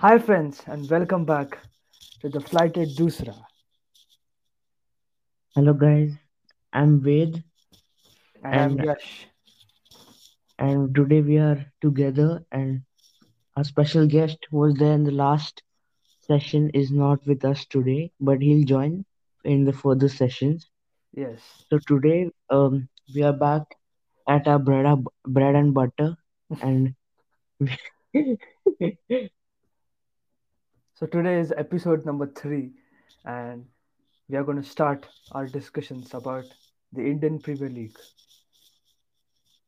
Hi, friends, and welcome back to the Flighted Dusra. Hello guys, I'm Ved And I'm Yash. and today we are together and our special guest who was there in the last session is not with us today, but he'll join in the further sessions. Yes. So today um we are back at our bread, bread and butter and So today is episode number three, and we are going to start our discussions about the Indian Premier League.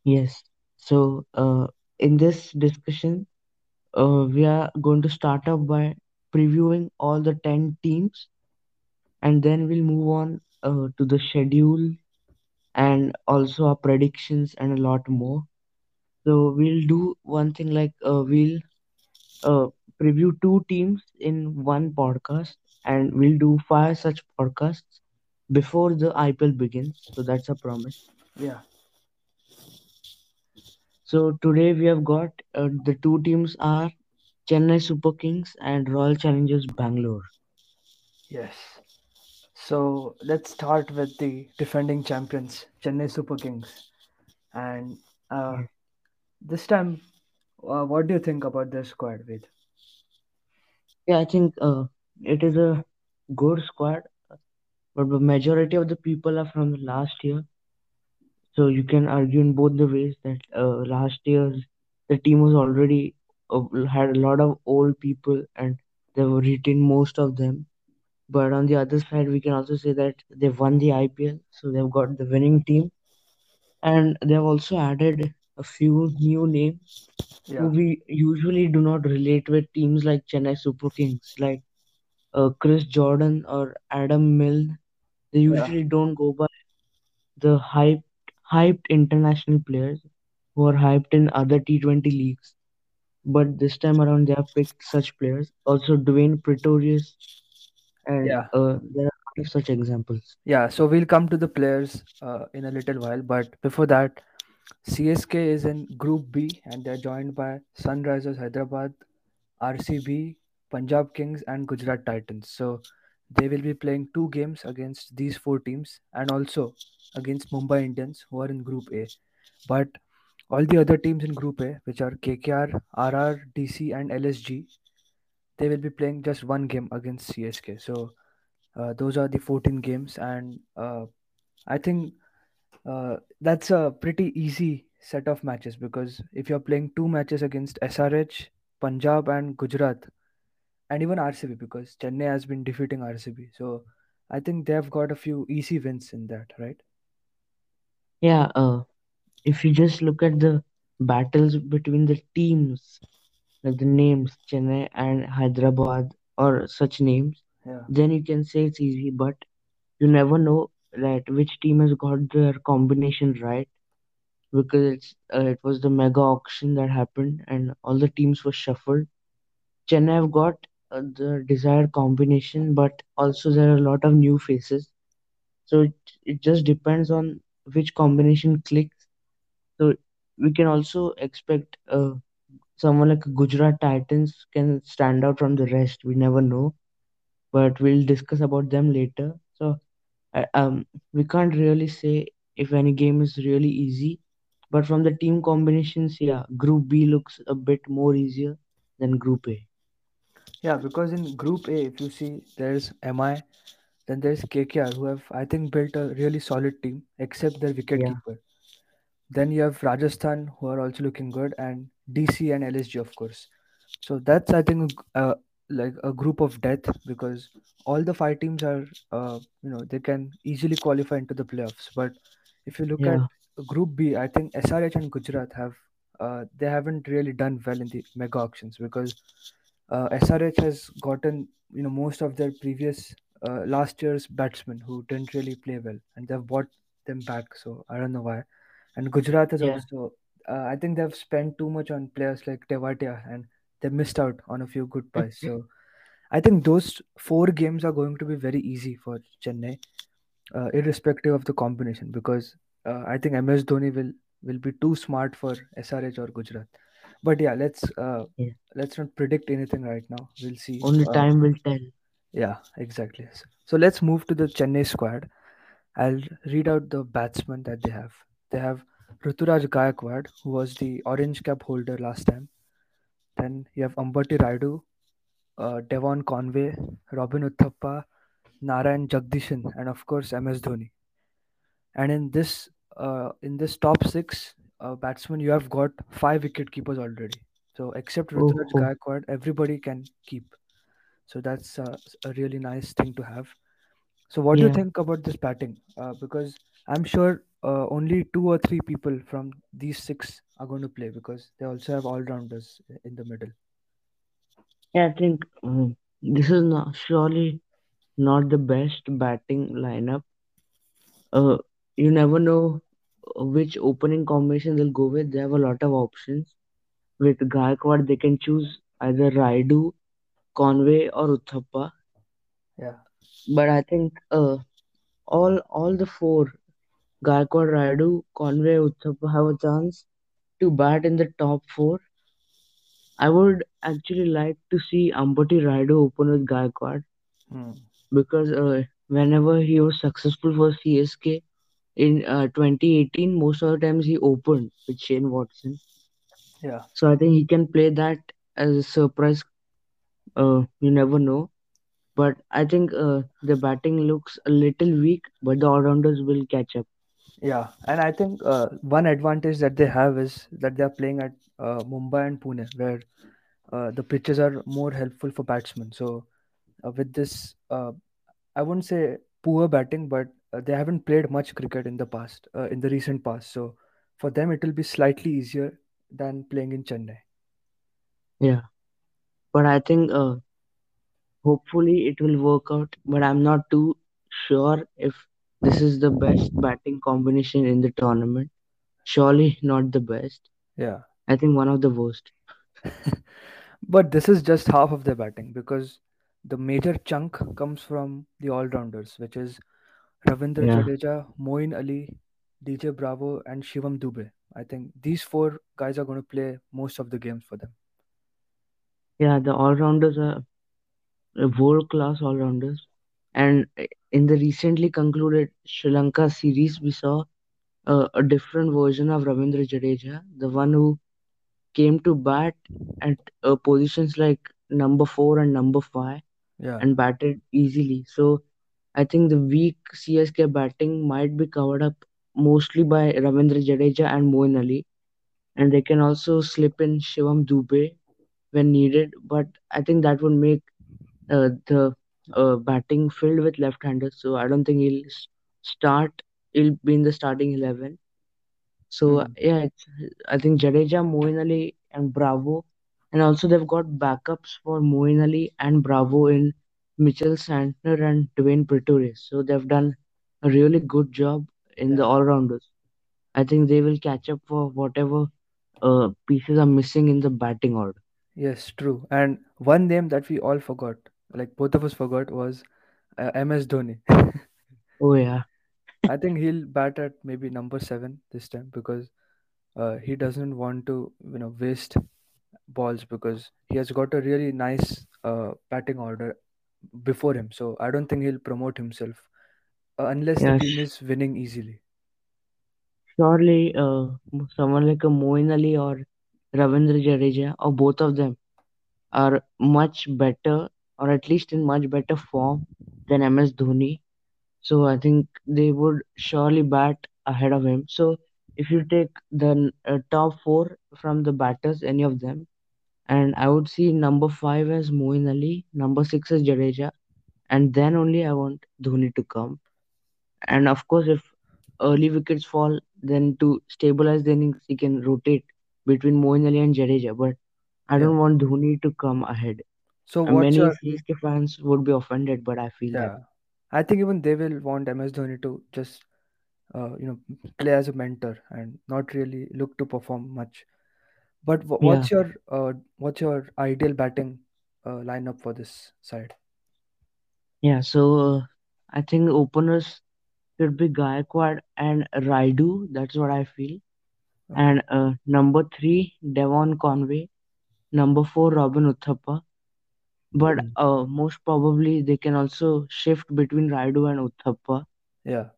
yes. So uh in this discussion uh we are going to start off by previewing all the 10 teams and then we'll move on uh, to the schedule and also our predictions and a lot more. So we'll do one thing like uh, we'll uh, preview two teams in one podcast, and we'll do five such podcasts before the IPL begins. So that's a promise. Yeah. So today we have got uh, the two teams are Chennai Super Kings and Royal Challengers Bangalore. Yes. So let's start with the defending champions, Chennai Super Kings. And uh, this time, uh, what do you think about their squad, Ved? Yeah I think uh, it is a good squad, but the majority of the people are from the last year So you can argue in both the ways that uh, last year the team was already uh, had a lot of old people and they were retained most of them. But on the other side, we can also say that they've won the IPL, so they've got the winning team, and they've also added a few new names who we usually do not relate with teams like Chennai Super Kings, like uh, Chris Jordan or Adam Milne. They Yeah. usually don't go by the hyped hyped international players who are hyped in other T20 leagues. But this time around, they have picked such players. Also, Dwayne Pretorius, and Yeah. uh, there are a lot of such examples. Yeah. So we'll come to the players uh, in a little while. But before that, CSK is in Group B and they're joined by Sunrisers Hyderabad, RCB, Punjab Kings, and Gujarat Titans. So they will be playing two games against these four teams and also against Mumbai Indians who are in Group A. But all the other teams in Group A, which are KKR, RR, DC, and LSG, they will be playing just one game against CSK. So uh, those are the 14 games, and uh, I think uh, that's a pretty easy set of matches because if you're playing two matches against SRH, Punjab, and Gujarat, and even RCB, because Chennai has been defeating RCB, so I think they've got a few easy wins in that, right? Yeah, uh, if you just look at the battles between the teams, like the names Chennai and Hyderabad or such names, Yeah, then you can say it's easy. But you never know that which team has got their combination right because it's uh, it was the mega auction that happened and all the teams were shuffled. Chennai have got uh, the desired combination, but also there are a lot of new faces. So it, it just depends on which combination clicks. So we can also expect uh, someone like Gujarat Titans can stand out from the rest. We never know, but we'll discuss about them later. So I- um, we can't really say if any game is really easy, but from the team combinations, yeah, Group B looks a bit more easier than Group A. yeah, because in Group A, if you see, there's MI, then there's KKR, who have I think built a really solid team, except their Yeah, wicketkeeper. Then you have Rajasthan, who are also looking good, and DC and LSG, of course. So that's I think uh, like a group of death because all the five teams are uh, you know they can easily qualify into the playoffs. But if you look at Group B, I think SRH and Gujarat have uh, they haven't really done well in the mega auctions because uh, SRH has gotten you know most of their previous uh, last year's batsmen who didn't really play well and they've bought them back. So I don't know why. And Gujarat has yeah. also uh, I think they've spent too much on players like Tewatia and they missed out on a few good buys. So I think those four games are going to be very easy for Chennai, uh, irrespective of the combination, because uh, I think MS Dhoni will will be too smart for SRH or Gujarat. But yeah, let's uh, Yeah. let's not predict anything right now. We'll see. Only Uh, time will tell. yeah, exactly. So let's move to the Chennai squad. I'll read out the batsmen that they have. They have Ruturaj Gaikwad, who was the orange cap holder last time. Then you have Ambati Rayudu, uh, Devon Conway, Robin Uthappa, Narayan Jagadeesan, and of course MS Dhoni. And in this uh, in this top six uh, batsmen, you have got five wicket keepers already. So except Oh, Ruturaj oh. Gaikwad, everybody can keep. So that's uh, a really nice thing to have. So what do you think about this batting? Uh, because I'm sure uh, only two or three people from these six are going to play because they also have all rounders in the middle. Yeah, I think um, this is not surely not the best batting lineup. Uh, you never know uh, which opening combination they'll go with. They have a lot of options. With Gaikwad, they can choose either Rayudu, Conway, or Uthappa. Yeah, But I think uh, all all the four Gaikwad, Rayudu, Conway, Uthappa have a chance to bat in the top four. I would actually like to see Ambati Rayudu open with Gaikwad Hmm. because uh, whenever he was successful for CSK in uh, 2018, most of the times he opened with Shane Watson. yeah, So I think he can play that as a surprise. Uh, you never know. But I think uh, the batting looks a little weak, but the all-rounders will catch up. Yeah. And I think uh, one advantage that they have is that they are playing at uh, Mumbai and Pune, where uh, the pitches are more helpful for batsmen. So uh, with this, uh, I wouldn't say poor batting, but uh, they haven't played much cricket in the past, in the recent past. So for them, it will be slightly easier than playing in Chennai. Yeah, but I think hopefully it will work out. But I'm not too sure if this is the best batting combination in the tournament. Surely not the best. Yeah. I think one of the worst. but this is just half of their batting because the major chunk comes from the all-rounders, which is Ravindra Yeah, Jadeja, Moeen Ali, DJ Bravo, and Shivam Dube. I think these four guys are going to play most of the games for them. yeah. The all-rounders are world-class all-rounders. And in the recently concluded Sri Lanka series, we saw uh, a different version of Ravindra Jadeja, the one who came to bat at uh, positions like number four and number five Yeah, and batted easily. So I think the weak CSK batting might be covered up mostly by Ravindra Jadeja and Moeen Ali, and they can also slip in Shivam Dube when needed. But I think that would make uh, the uh, batting filled with left-handers. So I don't think he'll start. He'll be in the starting eleven. So mm, yeah, it's, I think Jadeja, Moeen Ali, and Bravo, and also they've got backups for Moeen Ali and Bravo in Mitchell Santner and Dwayne Pretorius. So they've done a really good job in the all-rounders. I think they will catch up for whatever uh, pieces are missing in the batting order. yes, true. And one name that we all forgot, like both of us forgot, was uh, MS Dhoni. Oh yeah, I think he'll bat at maybe number seven this time because uh, he doesn't want to, you know, waste balls because he has got a really nice uh, batting order before him. So I don't think he'll promote himself uh, unless the team Sh- is winning easily. surely, uh, someone like a Moeen Ali or Ravindra Jadeja or both of them are much better, or at least in much better form than MS Dhoni. So I think they would surely bat ahead of him. So if you take the uh, top four from the batters, any of them, and I would see number five as Moeen Ali, number six as Jadeja, and then only I want Dhoni to come. And of course, if early wickets fall, then to stabilize the innings, he can rotate between Moeen Ali and Jadeja. But I don't want Dhoni to come ahead. So what's Many your CSK fans would be offended, but I feel that yeah? I think even they will want MS Dhoni to just uh, you know play as a mentor and not really look to perform much. But wh- yeah, what's your uh, what's your ideal batting uh, lineup for this side? yeah. So uh, I think openers should be Gaikwad and Rayudu. That's what I feel. Okay. And uh, number three, Devon Conway. Number four, Robin Uthappa. But Mm. uh, most probably they can also shift between Rayudu and Uthappa. Yeah.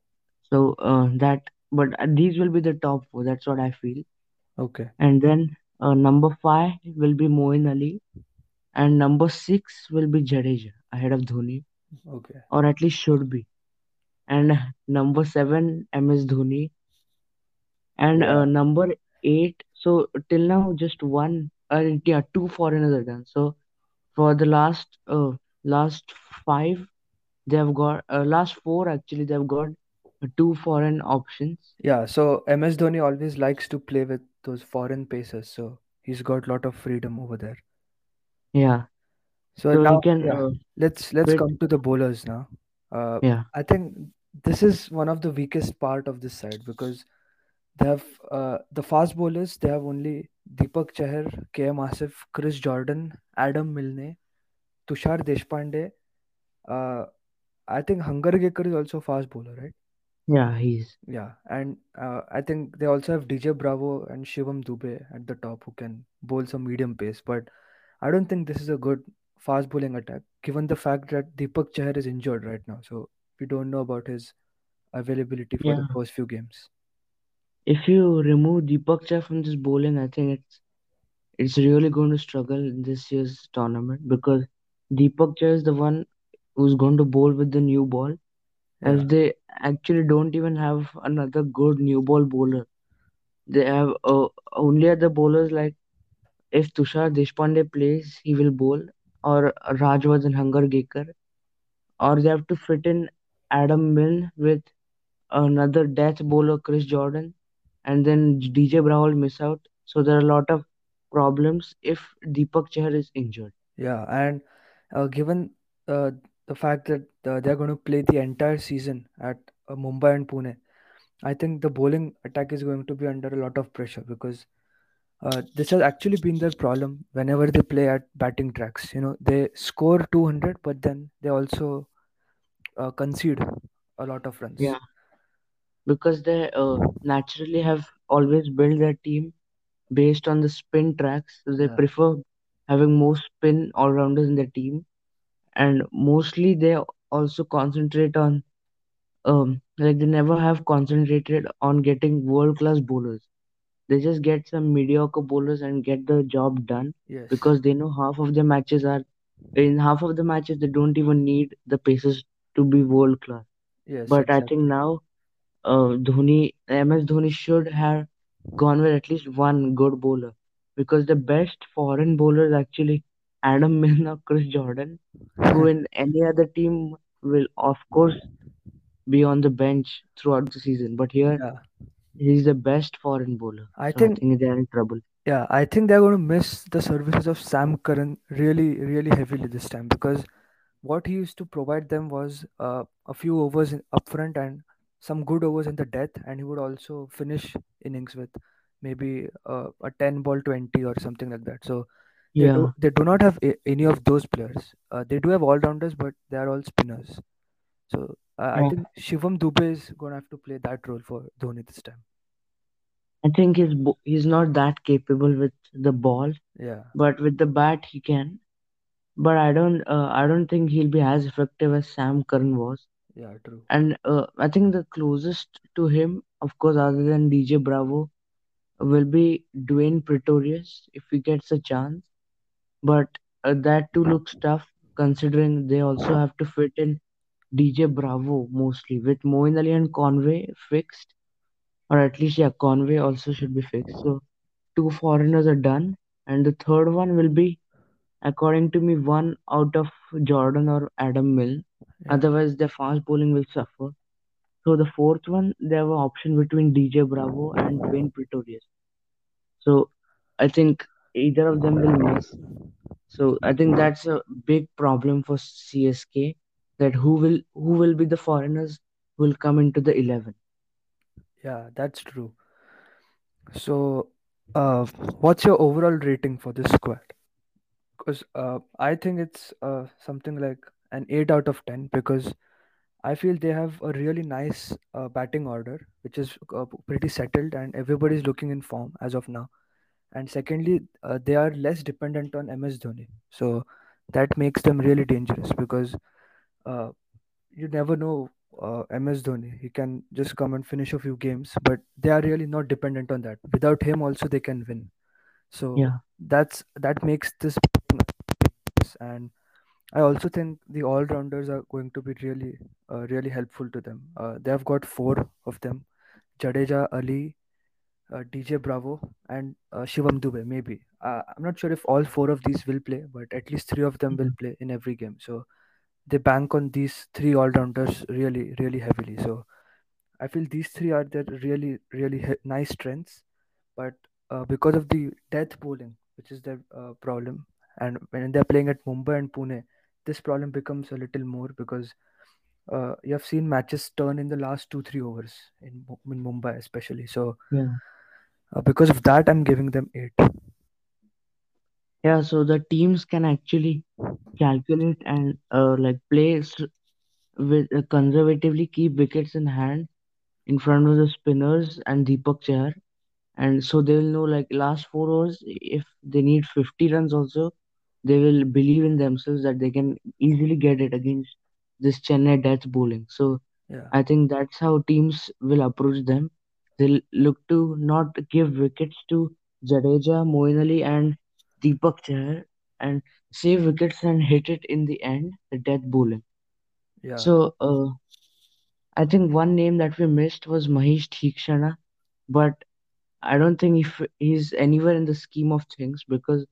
So uh, that, but uh, these will be the top four. That's what I feel. Okay. And then uh, number five will be Moeen Ali, and number six will be Jadeja ahead of Dhoni, Okay. or at least should be. And number seven, MS Dhoni, and uh, number eight. So till now, just one, uh, yeah, two foreigners are done. So for the last, uh, last five, they have got uh, last four actually they have got two foreign options. Yeah. So MS Dhoni always likes to play with those foreign paces, so he's got a lot of freedom over there. Yeah, So so he now, can yeah, uh, let's let's come to the bowlers now. Uh, Yeah, I think this is one of the weakest part of this side because they have uh, the fast bowlers. They have only Deepak Chahar, KM Asif, Chris Jordan, Adam Milne, Tushar Deshpande. Uh, I think Hangargekar is also a fast bowler, right? yeah, he's Yeah, and uh, I think they also have DJ Bravo and Shivam Dube at the top who can bowl some medium pace. But I don't think this is a good fast bowling attack, given the fact that Deepak Chahar is injured right now. So we don't know about his availability for the first few games. If you remove Deepak Chahar from this bowling, I think it's it's really going to struggle in this year's tournament because Deepak Chahar is the one who's going to bowl with the new ball. Yeah. If they actually don't even have another good new ball bowler, they have uh, only other bowlers like if Tushar Deshpande plays, he will bowl, or Rajwardhan Hangargekar, or they have to fit in Adam Milne with another death bowler, Chris Jordan, and then DJ will miss out. So there are a lot of problems if Deepak Chahar is injured. Yeah, and uh, given uh, the fact that uh, they're going to play the entire season at uh, Mumbai and Pune, I think the bowling attack is going to be under a lot of pressure because uh, this has actually been their problem whenever they play at batting tracks. You know, they score 200, but then they also uh, concede a lot of runs. Yeah, because they uh, naturally have always built their team based on the spin tracks. So they Yeah. prefer having more spin all rounders in their team, and mostly they also concentrate on um like they never have concentrated on getting world class bowlers. They just get some mediocre bowlers and get the job done Yes. because they know half of the matches are in half of the matches they don't even need the paces to be world class. Yes. But I think now uh, Dhoni, MS Dhoni should have gone with at least one good bowler because the best foreign bowler is actually Adam Milne Chris Jordan, who in any other team will of course be on the bench throughout the season. But here yeah. he's the best foreign bowler, I so I think think they're in trouble. Yeah, I think they're going to miss the services of Sam Curran really, really heavily this time because what he used to provide them was uh, a few overs in, up front and some good overs in the death, and he would also finish innings with maybe uh, a 10 ball 20 or something like that. So they do Yeah, they do not have a, any of those players. Uh, they do have all rounders, but they are all spinners. So uh, I think Shivam Dube is going to have to play that role for Dhoni this time. I think he's he's not that capable with the ball, Yeah, but with the bat he can. But I don't uh, I don't think he'll be as effective as Sam Curran was. Yeah, true. And uh, I think the closest to him, of course, other than DJ Bravo, will be Dwayne Pretorius if he gets a chance. But uh, that too looks tough considering they also have to fit in DJ Bravo mostly with Moeen Ali and Conway fixed, or at least yeah, Conway also should be fixed. So two foreigners are done, and the third one will be, according to me, one out of Jordan or Adam Milne. Yeah. Otherwise, their fast bowling will suffer. So the fourth one, they have an option between DJ Bravo and Dwayne Pretorius. So I think either of them will miss. So I think that's a big problem for CSK that who will who will be the foreigners who will come into the 11. Yeah, that's true. So, uh, what's your overall rating for this squad? Because uh, I think it's uh, something like an 8 out of 10 because I feel they have a really nice uh, batting order, which is uh, pretty settled, and everybody's looking in form as of now. And secondly, uh, they are less dependent on MS Dhoni, so that makes them really dangerous because uh, you never know uh, MS Dhoni. He can just come and finish a few games, but they are really not dependent on that. Without him, also they can win. So Yeah, that's that makes this and I also think the all rounders are going to be really uh, really helpful to them. Uh, they have got four of them: Jadeja, Ali, uh, DJ Bravo, and uh, Shivam Dube. Maybe uh, I'm not sure if all four of these will play, but at least three of them will play in every game. So they bank on these three all rounders really really heavily. So I feel these three are their really really he- nice strengths, but uh, because of the death bowling, which is their uh, problem, and when they're playing at Mumbai and Pune, this problem becomes a little more because uh, you have seen matches turn in the last two three overs in, in Mumbai especially. So yeah, uh, because of that, I'm giving them eight. yeah. So the teams can actually calculate and uh, like play with uh, conservatively keep wickets in hand in front of the spinners and Deepak Chahar and so they will know like last four overs if they need 50 runs also they will believe in themselves that they can easily get it against this Chennai death bowling. So Yeah, I think that's how teams will approach them. They'll look to not give wickets to Jadeja, Moeen Ali and Deepak Chahar and save wickets and hit it in the end the death bowling. Yeah, so uh, I think one name that we missed was Mahesh Theekshana but I don't think if he's anywhere in the scheme of things because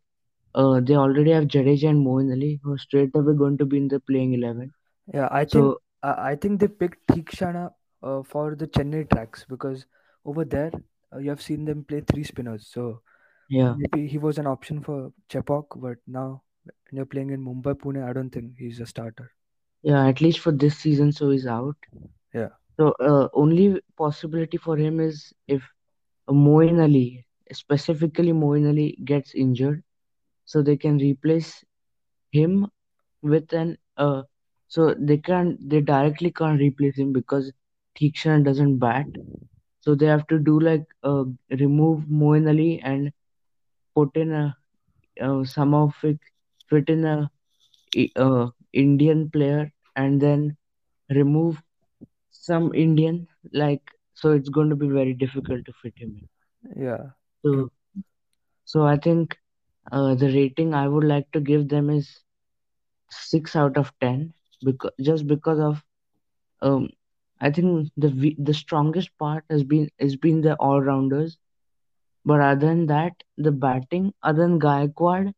uh, they already have Jadeja and Moeen Ali who are straight away going to be in the playing eleven. yeah. I think So uh, I think they picked Theekshana uh, for the Chennai tracks because over there uh, you have seen them play three spinners. So yeah, Maybe he was an option for Chepauk, but now when you're playing in Mumbai, Pune, I don't think he's a starter. yeah, at least for this season, so he's out. Yeah, So uh, only possibility for him is if Moeen Ali, specifically Moeen Ali, gets injured, so they can replace him with an uh, so they can they directly can't replace him because Theekshana doesn't bat. So they have to do like uh, remove Moeen Ali and put in a uh, some of it fit in a uh, Indian player and then remove some Indian like so it's going to be very difficult to fit him in. yeah. So so I think uh, the rating I would like to give them is six out of ten because just because of um I think the the strongest part has been has been the all rounders. But other than that, the batting, other than Gaikwad,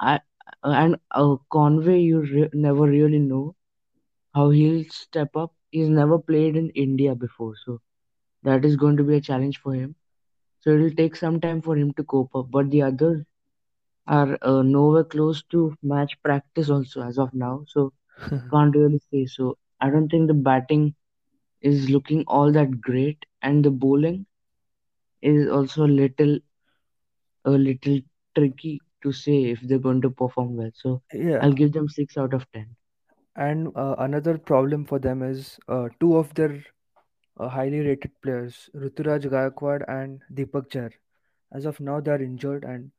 I and uh, Conway, you re- never really know how he'll step up. He's never played in India before, so that is going to be a challenge for him. So it'll take some time for him to cope up. But the others are uh, nowhere close to match practice also as of now, so can't really say. So I don't think the batting is looking all that great, and the bowling is also a little a little tricky to say if they're going to perform well. So yeah, I'll give them six out of ten. and uh, another problem for them is uh, two of their uh, highly rated players, Ruturaj Gaikwad and Deepak Chahar. As of now, they are injured, and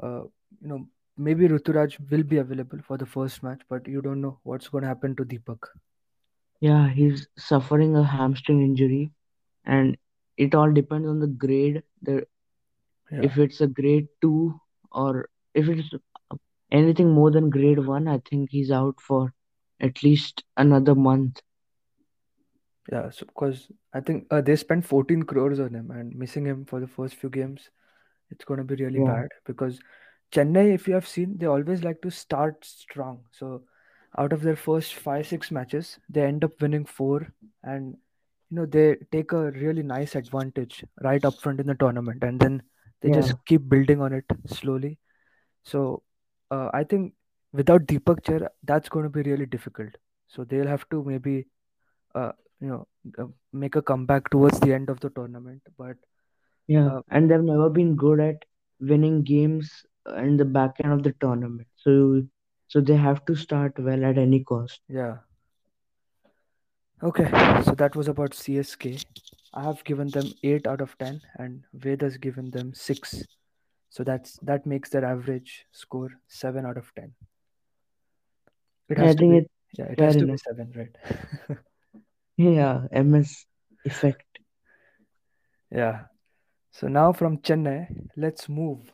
uh, you know maybe Ruturaj will be available for the first match, but you don't know what's going to happen to Deepak. Yeah, he's suffering a hamstring injury, and it all depends on the grade. The Yeah, if it's a grade two or if it's anything more than grade one, I think he's out for at least another month. yeah. So because I think uh, they spent 14 crores on him, and missing him for the first few games It's going to be really Yeah, bad because Chennai, if you have seen, they always like to start strong. So out of their first five, six matches, they end up winning four and you know they take a really nice advantage right up front in the tournament and then they just keep building on it slowly. So uh, I think without Deepak Chahar, that's going to be really difficult. So they'll have to maybe uh, you know uh, make a comeback towards the end of the tournament. But yeah. uh, And they've never been good at winning games in the back end of the tournament. So, so they have to start well at any cost. yeah, Okay, so that was about CSK. I have given them 8 out of 10 and Ved has given them 6. So that's that makes their average score 7 out of 10. It I has to think be it's yeah, it fair has to be enough. 7, right? Yeah, MS effect. yeah. So now from Chennai, let's move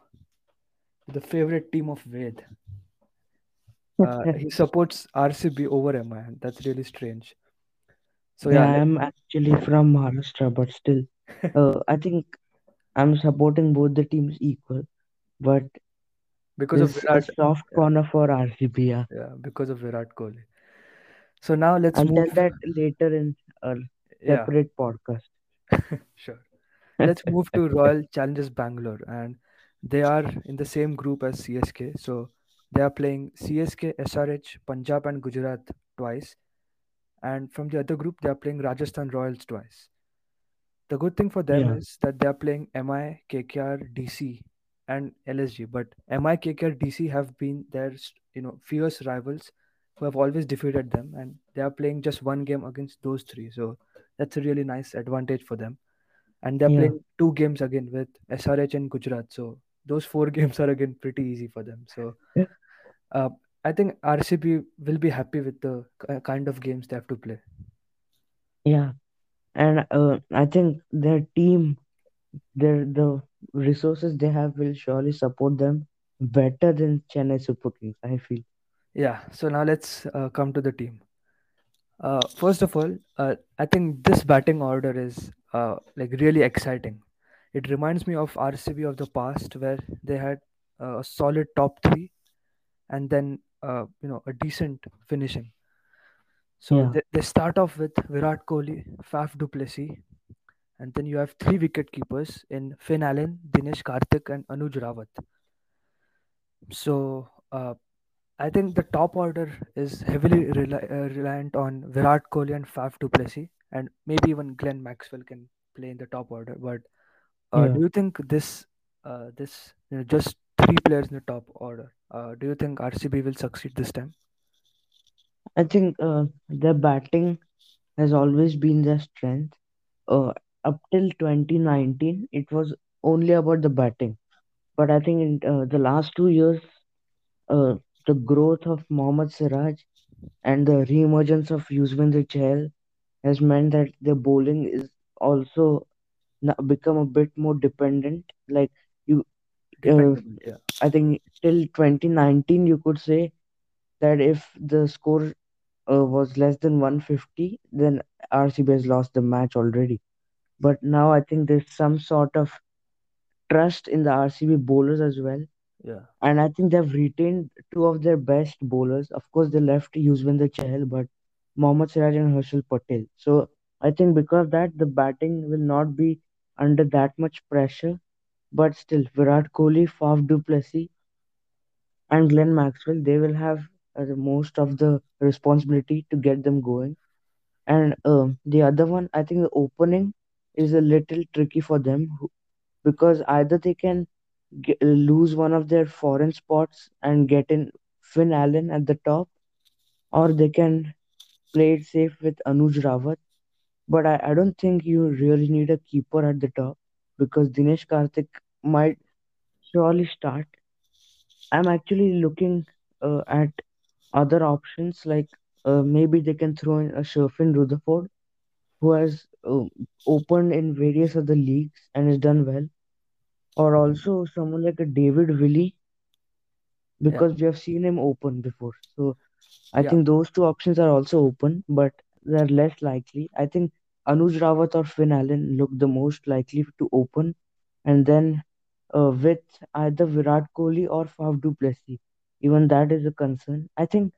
to the favorite team of Ved. Uh, he supports RCB over MI. That's really strange. So Yeah, yeah, I'm actually from Maharashtra, but still, uh, I think I'm supporting both the teams equal. But because of Virat, soft yeah, corner for RCB. Yeah. yeah, because of Virat Kohli. So now let's I'll move. tell that later in a Yeah, separate podcast. sure. Let's move to Royal Challengers Bangalore, and they are in the same group as CSK. So they are playing CSK, SRH, Punjab, and Gujarat twice, and from the other group they are playing Rajasthan Royals twice. The good thing for them Yeah, is that they are playing MI, KKR, DC, and LSG. But MI, KKR, DC have been their you know fierce rivals who have always defeated them, and they are playing just one game against those three. So that's a really nice advantage for them. And they're yeah, playing two games again with SRH and Gujarat. So those four games are again pretty easy for them. So yeah. uh, I think RCB will be happy with the kind of games they have to play. yeah. And uh, I think their team, their the resources they have will surely support them better than Chennai Super Kings. I feel. Yeah. So now let's uh, come to the team. Uh, first of all, uh, I think this batting order is uh, like really exciting. It reminds me of RCB of the past, where they had uh, a solid top three and then uh, you know a decent finishing. So Yeah, they, they start off with Virat Kohli, Faf du Plessis, and then you have three wicket keepers in Finn Allen, Dinesh Karthik, and Anuj Rawat. So uh, I think the top order is heavily reli- uh, reliant on Virat Kohli and Faf du Plessis, and maybe even Glenn Maxwell can play in the top order. But uh, yeah. do you think this, uh, this you know, just three players in the top order? Uh, do you think RCB will succeed this time? I think uh, their batting has always been their strength. Uh, up till 2019, it was only about the batting. But I think in uh, the last two years, uh, the growth of Mohammad Siraj and the re-emergence of Yuzvendra Chahal has meant that the bowling is also n- become a bit more dependent. Like you, uh, yeah, I think till 2019, you could say that if the score uh, was less than 150, then RCB has lost the match already. But now I think there's some sort of trust in the RCB bowlers as well. Yeah, And I think they've retained two of their best bowlers. Of course, they left Yuzvendra Chahal, but Mohammad Siraj and Harshal Patel. So I think because that, the batting will not be under that much pressure. But still, Virat Kohli, Faf du Plessis, and Glenn Maxwell, they will have uh, most of the responsibility to get them going. And um, the other one, I think the opening is a little tricky for them because either they can get, lose one of their foreign spots and get in Finn Allen at the top, or they can play it safe with Anuj Rawat. But I, I don't think you really need a keeper at the top because Dinesh Karthik might surely start. I'm actually looking uh, at other options like uh, maybe they can throw in a Sherfane Rutherford who has uh, opened in various other leagues and has done well, or also someone like a David Willey yeah, because we have seen him open before. So I yeah, think those two options are also open, but they're less likely. I think Anuj Rawat or Finn Allen look the most likely to open, and then uh, with either Virat Kohli or Faf du Plessis. Even that is a concern. I think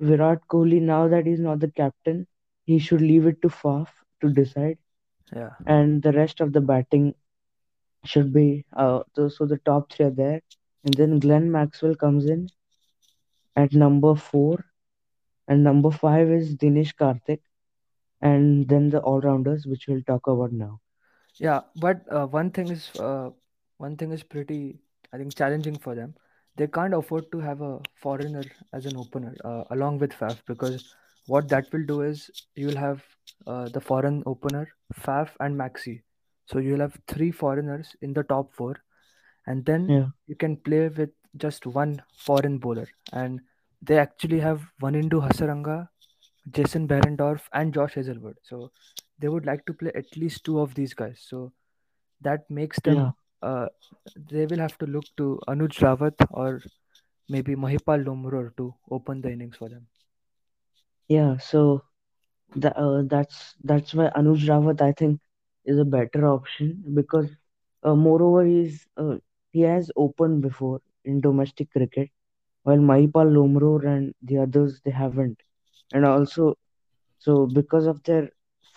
Virat Kohli, now that he's not the captain, he should leave it to Faf to decide, yeah, and the rest of the batting should be uh, so the top three are there, and then Glenn Maxwell comes in at number four, and number five is Dinesh Karthik, and then the all rounders, which we'll talk about now. yeah. But uh, one thing is, uh, one thing is pretty, I think, challenging for them. They can't afford to have a foreigner as an opener uh, along with Faf because what that will do is you will have uh, the foreign opener, Faf and Maxi. So you'll have three foreigners in the top four, and then yeah, you can play with just one foreign bowler. And they actually have one Wanindu Hasaranga, Jason Behrendorff, and Josh Hazlewood. So they would like to play at least two of these guys. So that makes them. yeah, Uh, they will have to look to Anuj Rawat or maybe Mahipal Lomror to open the innings for them. yeah. So uh, that's that's why Anuj Rawat I think is a better option because uh, moreover he's uh, he has opened before in domestic cricket while Mahipal Lomror and the others they haven't. And also so because of their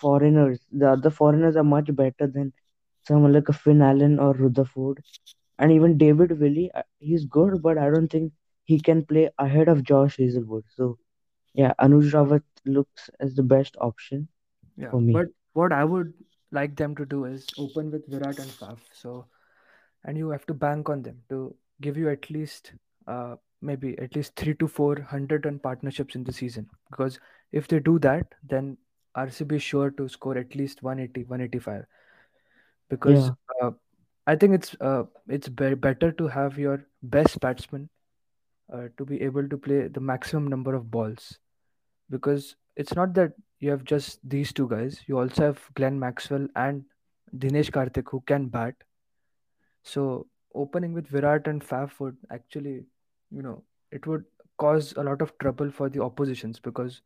foreigners the other foreigners are much better than someone like a Finn Allen or Rutherford. And even David Willey uh, he's good but I don't think he can play ahead of Josh Hazlewood. So yeah Anuj Rawat looks as the best option Yeah, for me. but what I would like them to do is open with Virat and Faf. So, and you have to bank on them to give you at least, uh, maybe at least three to four hundred run partnerships in the season. Because if they do that, then RCB is sure to score at least 180, 185. Because yeah uh, I think it's uh, it's be- better to have your best batsman uh, to be able to play the maximum number of balls because it's not that you have just these two guys. You also have Glenn Maxwell and Dinesh Karthik who can bat. So opening with Virat and Faf would actually, you know, it would cause a lot of trouble for the oppositions because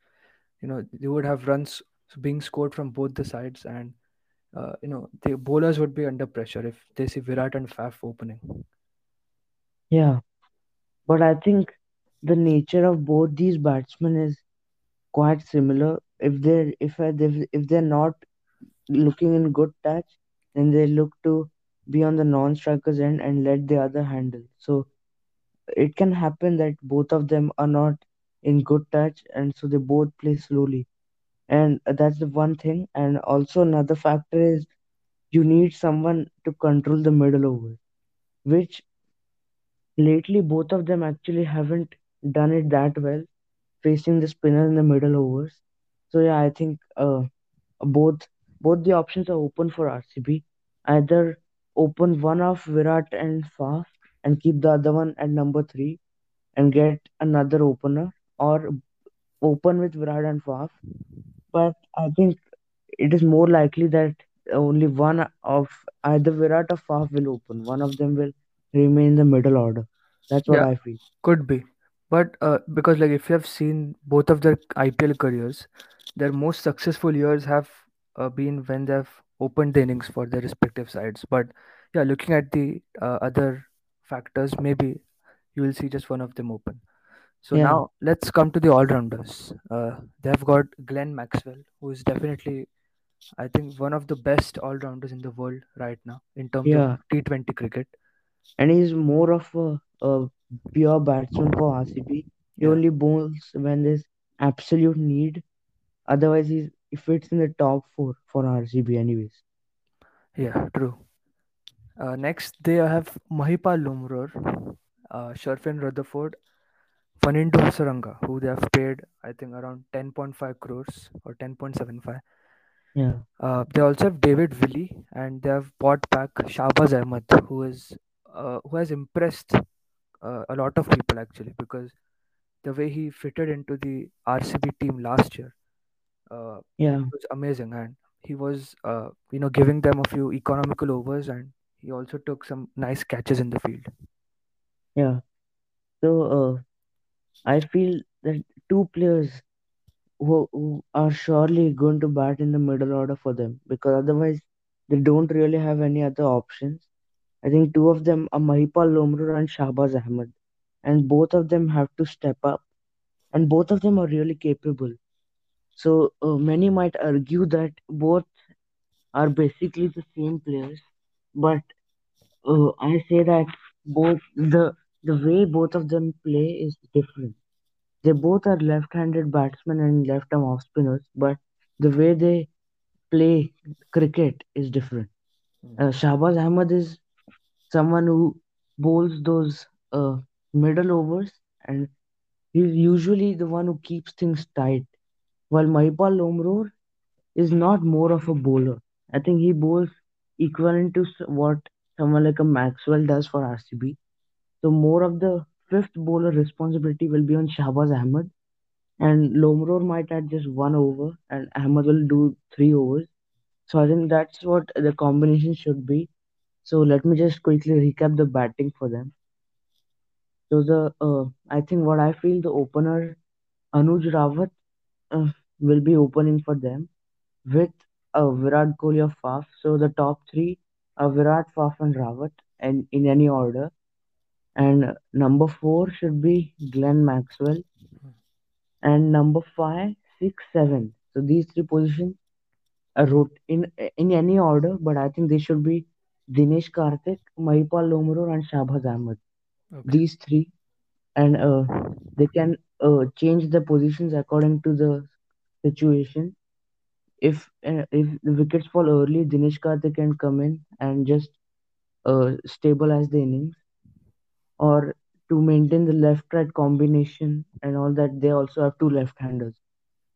you know they would have runs being scored from both the sides and uh, you know the bowlers would be under pressure if they see Virat and Faf opening. yeah but I think the nature of both these batsmen is quite similar if they're if I- if they're not looking in good touch then they look to be on the non-strikers end and let the other handle. So it can happen that both of them are not in good touch and so they both play slowly. And that's the one thing. And also another factor is you need someone to control the middle overs which lately both of them actually haven't done it that well facing the spinner in the middle overs so yeah i think uh, both both the options are open for rcb either open one of virat and faf and keep the other one at number 3 and get another opener or open with virat and faf but I think it is more likely that only one of either Virat or Faf will open. One of them will remain in the middle order. That's what Yeah, I feel. could be. But uh, because like if you have seen both of their IPL careers, their most successful years have uh, been when they've opened the innings for their respective sides. But yeah, looking at the uh, other factors, maybe you will see just one of them open. So Yeah, now let's come to the all-rounders. Uh, they've got Glenn Maxwell, who is definitely, I think, one of the best all-rounders in the world right now in terms of. T20 cricket. And he's more of a, a pure batsman for RCB. He Yeah, only bowls when there's absolute need. Otherwise, he's he fits in the top four for RCB anyways. yeah, true. Uh, next, they have Mahipal Lomror, uh, Sherfane Rutherford, Wanindu Hasaranga, who they have paid, I think, around 10.5 crores or 10.75. Yeah, Uh, they also have David Willey, and they have bought back Shahbaz Ahmed, who is uh, who has impressed uh, a lot of people actually because the way he fitted into the RCB team last year uh, yeah, was amazing, and he was uh, you know giving them a few economical overs, and he also took some nice catches in the field. yeah. So uh, I feel that two players who, who are surely going to bat in the middle order for them because otherwise they don't really have any other options. I think two of them are Mahipal Lomror and Shahbaz Ahmed, and both of them have to step up, and both of them are really capable. So uh, many might argue that both are basically the same players, but uh, I say that both the the way both of them play is different. They both are left-handed batsmen and left-arm off spinners, but the way they play cricket is different. Mm. Uh, Shahbaz Ahmed is someone who bowls those uh, middle overs, and he's usually the one who keeps things tight. While Mahipal Lomror is not more of a bowler. I think he bowls equivalent to what someone like a Maxwell does for RCB. So more of the fifth bowler responsibility will be on Shahbaz Ahmed, and Lomror might add just one over, and Ahmed will do three overs. So I think that's what the combination should be. So let me just quickly recap the batting for them. So the uh, I think what I feel the opener Anuj Rawat uh, will be opening for them with uh, Virat Kohli of Faf. So the top three are Virat, Faf, and Rawat, and in any order. And number four should be Glenn Maxwell, and number five, six, seven. So these three positions are wrote in in any order, but I think they should be Dinesh Karthik, Mahipal Lomror, and Shahbaz Ahmed. Okay. These three, and uh, they can uh, change the positions according to the situation. If uh, if the wickets fall early, Dinesh Karthik can come in and just uh, stabilize the innings, or to maintain the left-right combination and all that. They also have two left-handers,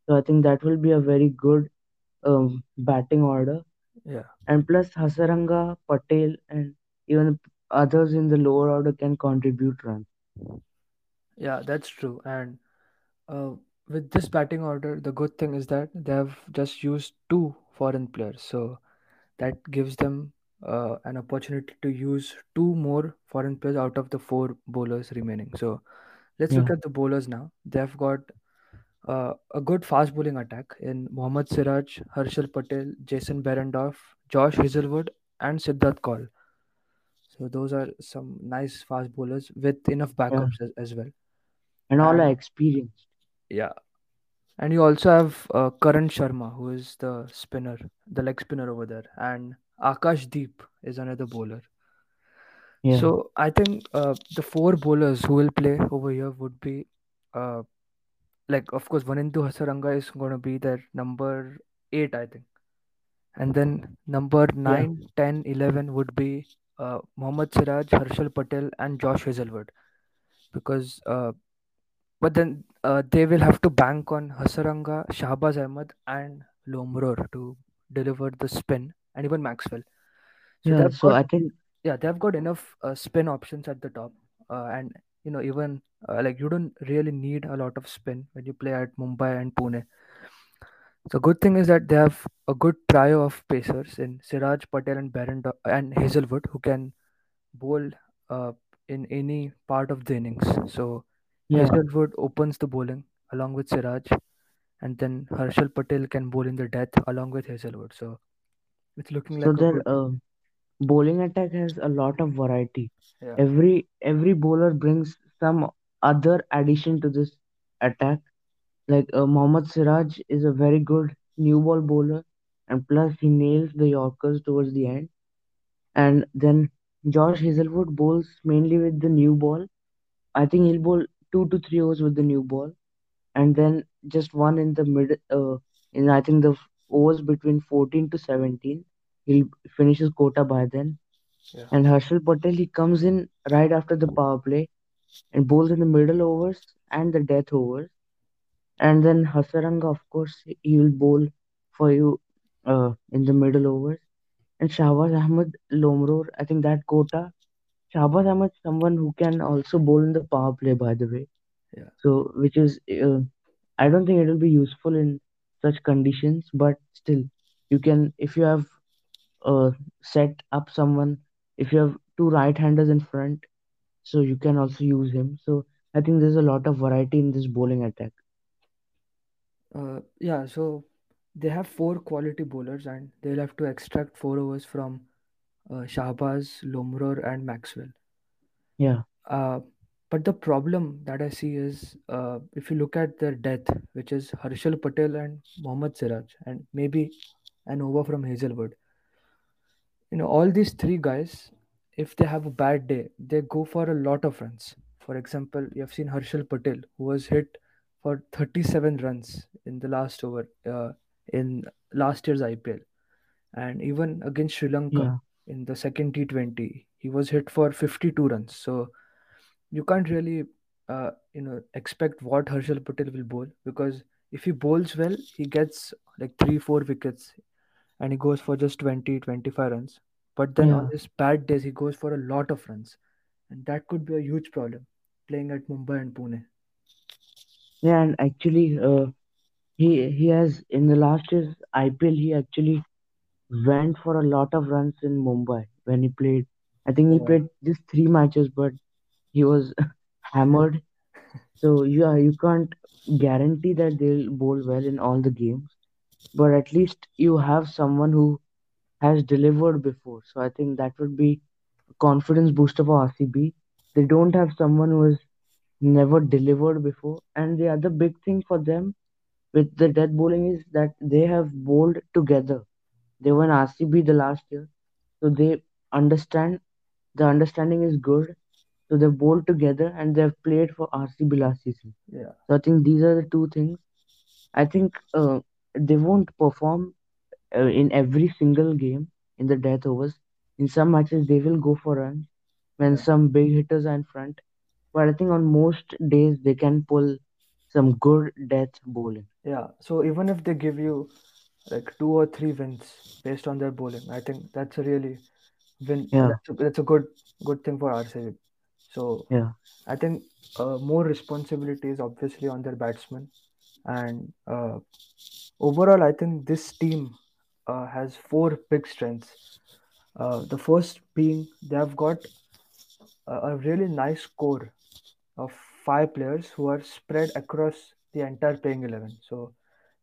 so I think that will be a very good um, batting order. Yeah. And plus, Hasaranga, Patel, and even others in the lower order can contribute runs. Yeah, that's true. And uh, with this batting order, the good thing is that they have just used two foreign players. So that gives them uh, an opportunity to use two more foreign players out of the four bowlers remaining. So let's look at the bowlers now. They've got uh, a good fast bowling attack in Mohammad Siraj, Harshal Patel, Jason Behrendorff, Josh Hazlewood, and Siddharth Kaul. So those are some nice fast bowlers with enough yeah, backups as, as well. and all are experienced. yeah, and you also have uh, Karan Sharma, who is the spinner, the leg spinner over there, and Akash Deep is another bowler. Yeah, So I think uh, the four bowlers who will play over here would be uh, like of course Wanindu Hasaranga is going to be their number eight, I think, and then number yeah, nine, ten, eleven would be uh, Mohammad Siraj, Harshal Patel, and Josh Hazlewood because uh, but then uh, they will have to bank on Hasaranga, Shahbaz Ahmed, and Lomror to deliver the spin, and even Maxwell. So yeah. they've So got I think yeah they've got enough uh, spin options at the top, uh, and you know even uh, like you don't really need a lot of spin when you play at Mumbai and Pune. The good thing is that they have a good trio of pacers in Siraj Patel and Baron and Hazlewood who can bowl uh, in any part of the innings. So yeah. Hazlewood opens the bowling along with Siraj, and then Harshal Patel can bowl in the death along with Hazlewood. So it's looking So like their good uh, bowling attack has a lot of variety. yeah Every every bowler brings some other addition to this attack. Like uh, Mohammad Siraj is a very good new ball bowler, and plus he nails the Yorkers towards the end. And then Josh Hazlewood bowls mainly with the new ball. I think he'll bowl two to three overs with the new ball, and then just one in the mid. Uh, in I think the overs between 14 to 17. He'll finish his quota by then. yeah And Harshal Patel he comes in right after the power play and bowls in the middle overs and the death overs. And then Hasaranga, of course, he will bowl for you uh, in the middle overs. And Shahbaz Ahmed Lomror, I think that quota Shahbaz Ahmed someone who can also bowl in the power play, by the way. yeah So, which is, uh, I don't think it will be useful in such conditions, but still, you can, if you have uh, set up someone, if you have two right-handers in front, so you can also use him. So, I think there's a lot of variety in this bowling attack. uh, yeah. So they have four quality bowlers, and they'll have to extract four overs from uh, Shahbaz, Lomror, and Maxwell. Yeah, Uh, but the problem that I see is uh, if you look at their death, which is Harshal Patel and Mohammad Siraj, and maybe an over from Hazlewood. You know, all these three guys, if they have a bad day, they go for a lot of runs. For example, you have seen Harshal Patel, who was hit for 37 runs in the last over uh, in last year's IPL, and even against Sri Lanka yeah, in the second T20, he was hit for 52 runs. So you can't really uh, you know expect what Harshal Patel will bowl because If he bowls well, he gets like three, four wickets and he goes for just 20, 25 runs. But then on Yeah, his bad days, he goes for a lot of runs. And that could be a huge problem playing at Mumbai and Pune. yeah, and actually, uh, he he has in the last year's IPL, he actually went for a lot of runs in Mumbai when he played. I think he Yeah, played just three matches, but he was hammered. So yeah, you can't guarantee that they'll bowl well in all the games, but at least you have someone who has delivered before. So I think that would be a confidence booster for RCB. They don't have someone who has never delivered before, and the other big thing for them with the death bowling is that they have bowled together. They won RCB the last year, so they understand the understanding is good. So they've bowled together and they've played for RCB last season. yeah, So I think these are the two things. I think uh, they won't perform uh, in every single game in the death overs. In some matches they will go for runs when some big hitters are in front. But I think on most days they can pull some good death bowling. yeah. So even if they give you like two or three wins based on their bowling, I think that's a really win. Yeah, That's a, that's a good good thing for RCB. So yeah, I think uh, more responsibility is obviously on their batsmen, and uh, overall, I think this team uh, has four big strengths. Uh, the first being they have got a, a really nice core of five players who are spread across the entire playing eleven. So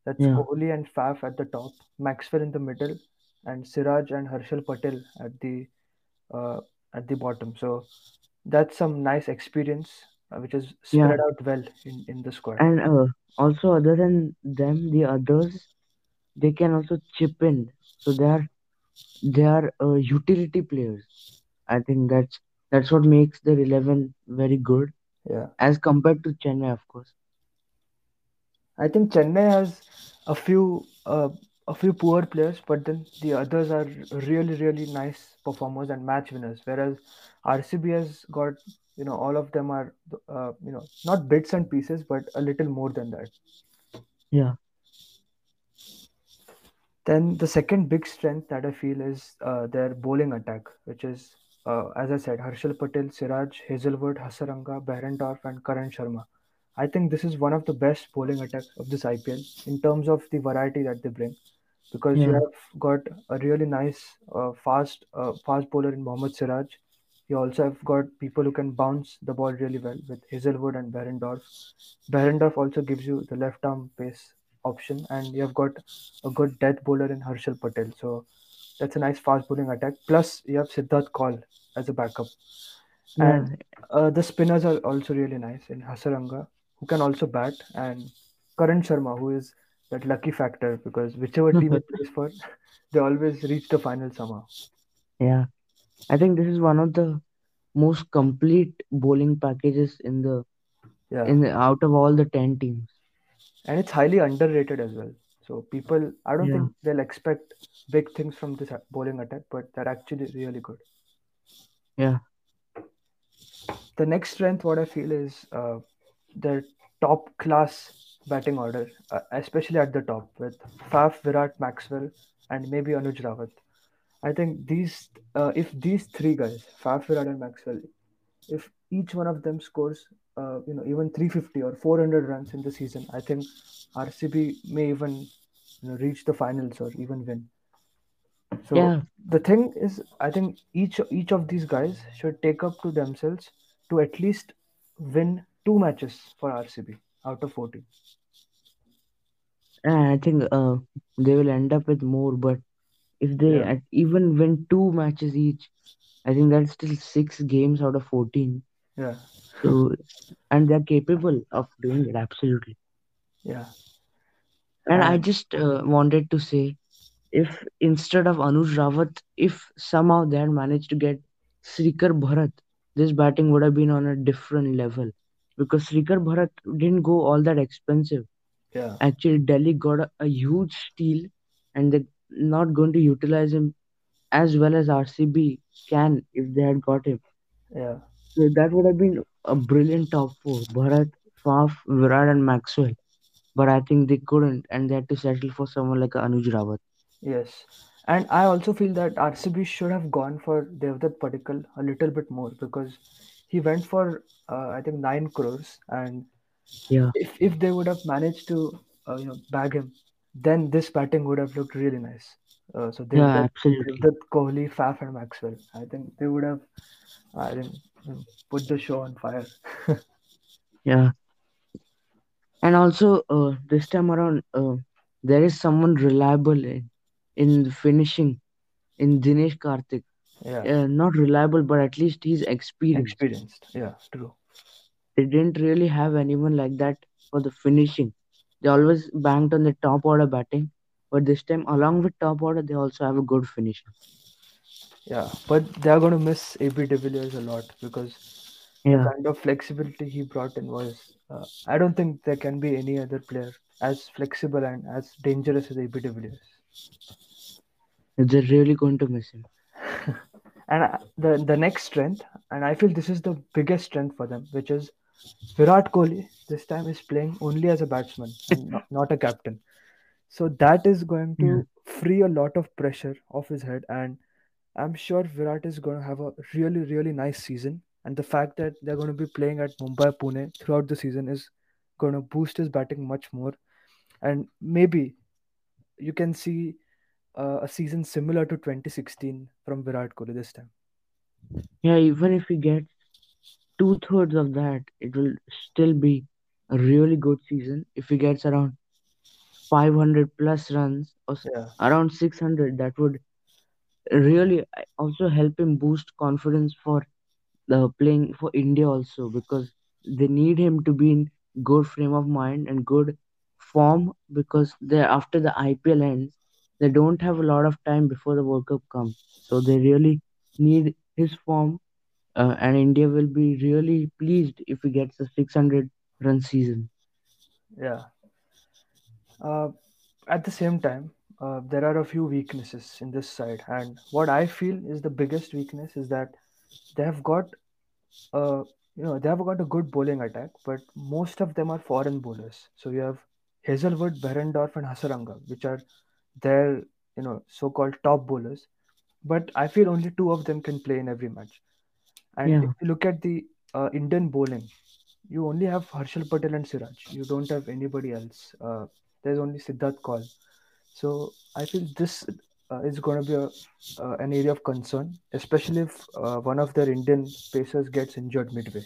that's yeah, Kohli and Faf at the top, Maxwell in the middle, and Siraj and Harshal Patel at the uh, at the bottom. So that's some nice experience which is yeah. spread out well in, in the squad. And uh, also other than them, the others they can also chip in. So they are they are uh, utility players. I think that's that's what makes their eleven very good Yeah, as compared to Chennai, of course. I think Chennai has a few uh, a few poor players, but then the others are really really nice performers and match winners. Whereas RCB has got you know all of them are uh, you know not bits and pieces, but a little more than that. Yeah, Then the second big strength that I feel is uh, their bowling attack, which is, uh, as I said, Harshal Patel, Siraj, Hazlewood, Hasaranga, Behrendorff, and Karan Sharma. I think this is one of the best bowling attacks of this IPL in terms of the variety that they bring, because you have got a really nice, uh, fast, uh, fast bowler in Mohammad Siraj. You also have got people who can bounce the ball really well with Hazlewood and Behrendorff. Behrendorff also gives you the left arm pace option, and you have got a good death bowler in Harshal Patel. So that's a nice fast bowling attack. Plus, you have Siddharth Kaul as a backup. yeah, And uh, the spinners are also really nice in Hasaranga, who can also bat, and Karan Sharma, who is that lucky factor because whichever team he plays for, they always reach the final somehow. yeah. I think this is one of the most complete bowling packages in the Yeah. in the, out of all the ten teams. And it's highly underrated as well. So people, I don't Yeah, think they'll expect big things from this bowling attack, but they're actually really good. yeah, The next strength, what I feel is uh, their top class batting order, uh, especially at the top with Faf, Virat, Maxwell, and maybe Anuj Rawat. I think these, uh, if these three guys, Faf, and Maxwell, if each one of them scores, uh, you know, even 350 or 400 runs in the season, I think RCB may even you know, reach the finals or even win. So yeah. the thing is, I think each each of these guys should take up to themselves to at least win two matches for RCB out of 14. And I think uh, they will end up with more, but if they Yeah, at even win two matches each, I think that's still six games out of 14. yeah, So, and they're capable of doing it absolutely. yeah, And I just uh, wanted to say, if instead of Anuj Rawat, if somehow they had managed to get Srikar Bharat, this batting would have been on a different level because Srikar Bharat didn't go all that expensive. yeah, Actually, Delhi got a, a huge steal and they're not going to utilize him as well as RCB can if they had got him. yeah, So that would have been a brilliant top four. Bharat, Faf, Virat and Maxwell. but I think they couldn't, and they had to settle for someone like Anuj Rawat. Yes. And I also feel that RCB should have gone for Devdutt Padikkal a little bit more because he went for uh, I think nine crores, and Yeah, if if they would have managed to uh, you know bag him, then this batting would have looked really nice. Uh, so yeah, Devdutt, absolutely. Devdutt, Kohli, Faf, and Maxwell. I think they would have I think put the show on fire. Yeah, and also uh, this time around, uh, there is someone reliable in, in finishing in Dinesh Karthik. yeah, Uh, not reliable, but at least he's experienced. experienced. Yeah, true. They didn't really have anyone like that for the finishing. They always banked on the top order batting, but this time, along with top order, they also have a good finishing. Yeah, but they are going to miss AB de Villiers a lot because the Yeah, kind of flexibility he brought in was. Uh, I don't think there can be any other player as flexible and as dangerous as AB de Villiers. they're really going to miss him. And uh, the the next strength, and I feel this is the biggest strength for them, which is Virat Kohli. This time is playing only as a batsman and not, a captain. So that is going Yeah, to free a lot of pressure off his head, and I'm sure Virat is going to have a really, really nice season. And the fact that they're going to be playing at Mumbai, Pune throughout the season is going to boost his batting much more. And maybe you can see uh, a season similar to 2016 from Virat Kohli this time. yeah. Even if he gets two thirds of that, it will still be a really good season. If he gets around 500 plus runs or Yeah, around 600, that would really uh, also help him boost confidence for the playing for India also because they need him to be in good frame of mind and good form because they after the IPL ends they don't have a lot of time before the World Cup comes so they really need his form uh, and India will be really pleased if he gets a 600 run season yeah. Uh, at the same time, uh, there are a few weaknesses in this side, and what I feel is the biggest weakness is that they have got uh, you know, they have got a good bowling attack, but most of them are foreign bowlers. So you have Hazlewood, Behrendorff, and Hasaranga, which are their, you know, so-called top bowlers. But I feel only two of them can play in every match. And if you look at the uh, Indian bowling, you only have Harshal Patel and Siraj. You don't have anybody else. Uh, there's only Siddharth Kaul. So I feel this uh, is going to be a, uh, an area of concern, especially if uh, one of their Indian pacers gets injured midway.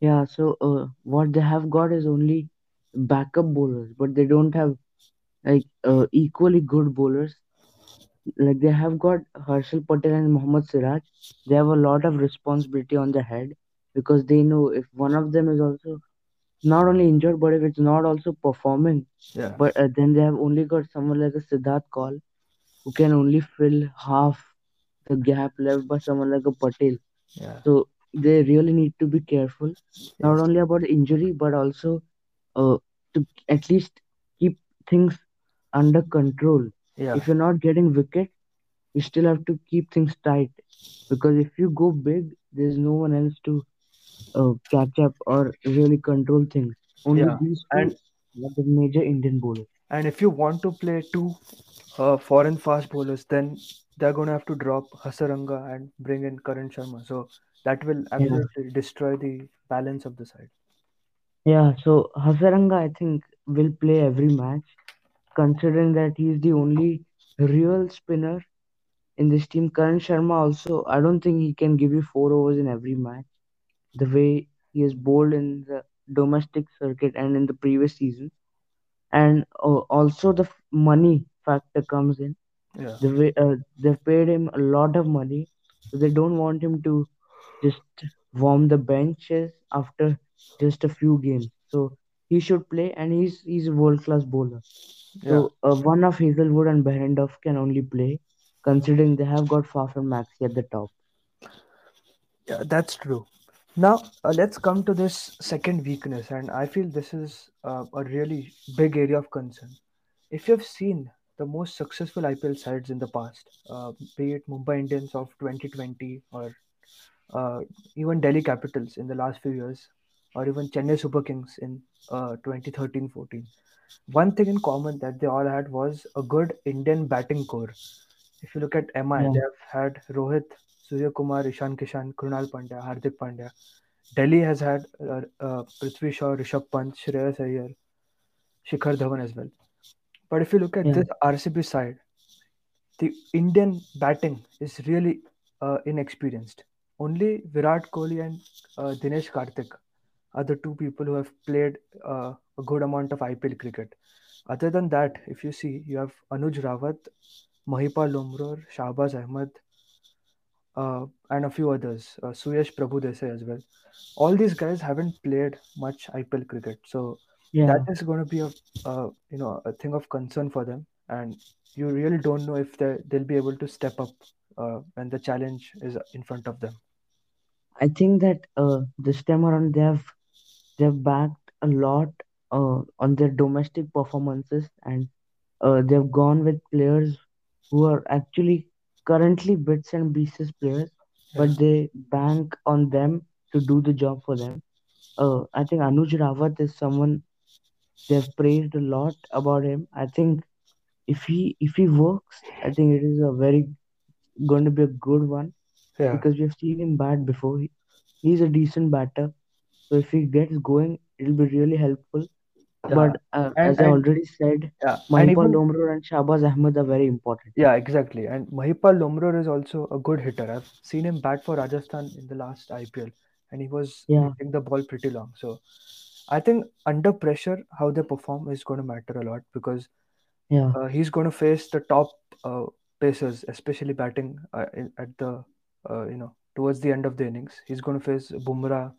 yeah so uh, what they have got is only backup bowlers but they don't have like uh, equally good bowlers like they have got Harshal Patel and Mohammad Siraj, they have a lot of responsibility on their head because they know if one of them is also not only injured, but if it's not also performing, Yeah, but uh, then they have only got someone like a Siddharth Kaul who can only fill half the gap left by someone like a Patel. yeah, So they really need to be careful, not only about injury, but also uh, to at least keep things under control. Yeah, If you're not getting wicket you still have to keep things tight because if you go big, there's no one else to uh, catch up or really control things. Only yeah. these And two are the major Indian bowlers. and if you want to play two uh, foreign fast bowlers, then they're going to have to drop Hasaranga and bring in Karan Sharma. So that will Yeah, absolutely destroy the balance of the side. yeah. So Hasaranga, I think, will play every match, considering that he's the only real spinner in this team. Karan Sharma also, I don't think he can give you four overs in every match. The way he has bowled in the domestic circuit and in the previous season, and uh, also the f- money factor comes in Yeah, the way uh, they've paid him a lot of money so they don't want him to just warm the benches after just a few games so he should play and he's he's a world class bowler yeah, so uh, one of Hazlewood and Behrendorff can only play considering they have got Faf and Maxi at the top yeah. That's true. Now uh, let's come to this second weakness, and I feel this is uh, a really big area of concern. If you've seen the most successful IPL sides in the past, uh, be it Mumbai Indians of 2020 or uh, even Delhi Capitals in the last few years, or even Chennai Super Kings in uh, 2013-14. One thing in common that they all had was a good Indian batting core. If you look at MI, yeah, they have had Rohit, Surya Kumar, Ishan Kishan, Krunal Pandya, Hardik Pandya. Delhi has had uh, uh, Prithvi Shaw, Rishabh Pant, Shreyas Iyer, Shikhar Dhawan as well. But if you look at yeah, this RCB side, the Indian batting is really uh, inexperienced. Only Virat Kohli and uh, Dinesh Karthik are the two people who have played uh, a good amount of IPL cricket. Other than that, if you see, you have Anuj Rawat, Mahipal Lomror, Shahbaz Ahmed, uh, and a few others, uh, Suyash Prabhu Desai as well. All these guys haven't played much IPL cricket, so that yeah. is going to be a uh, you know a thing of concern for them, and you really don't know if they they'll be able to step up uh, when the challenge is in front of them. I think that uh, this time around they have they've backed a lot uh, on their domestic performances and uh, they've gone with players who are actually currently bits and pieces players, but they bank on them to do the job for them. Uh, I think Anuj Rawat is someone they've praised a lot about him. I think if he if he works, I think it is a very going to be a good one yeah, because we've seen him bat before. He, he's a decent batter, so if he gets going, it'll be really helpful. yeah, But uh, and as I and already said, yeah, Mahipal Lomror and Shahbaz Ahmed are very important. Yeah, exactly. And Mahipal Lomror is also a good hitter. I've seen him bat for Rajasthan in the last IPL, and he was Yeah, hitting the ball pretty long. So I think under pressure, how they perform is going to matter a lot because yeah, uh, he's going to face the top uh, pacers, especially batting uh, in, at the uh, you know towards the end of the innings. He's going to face Bumrah,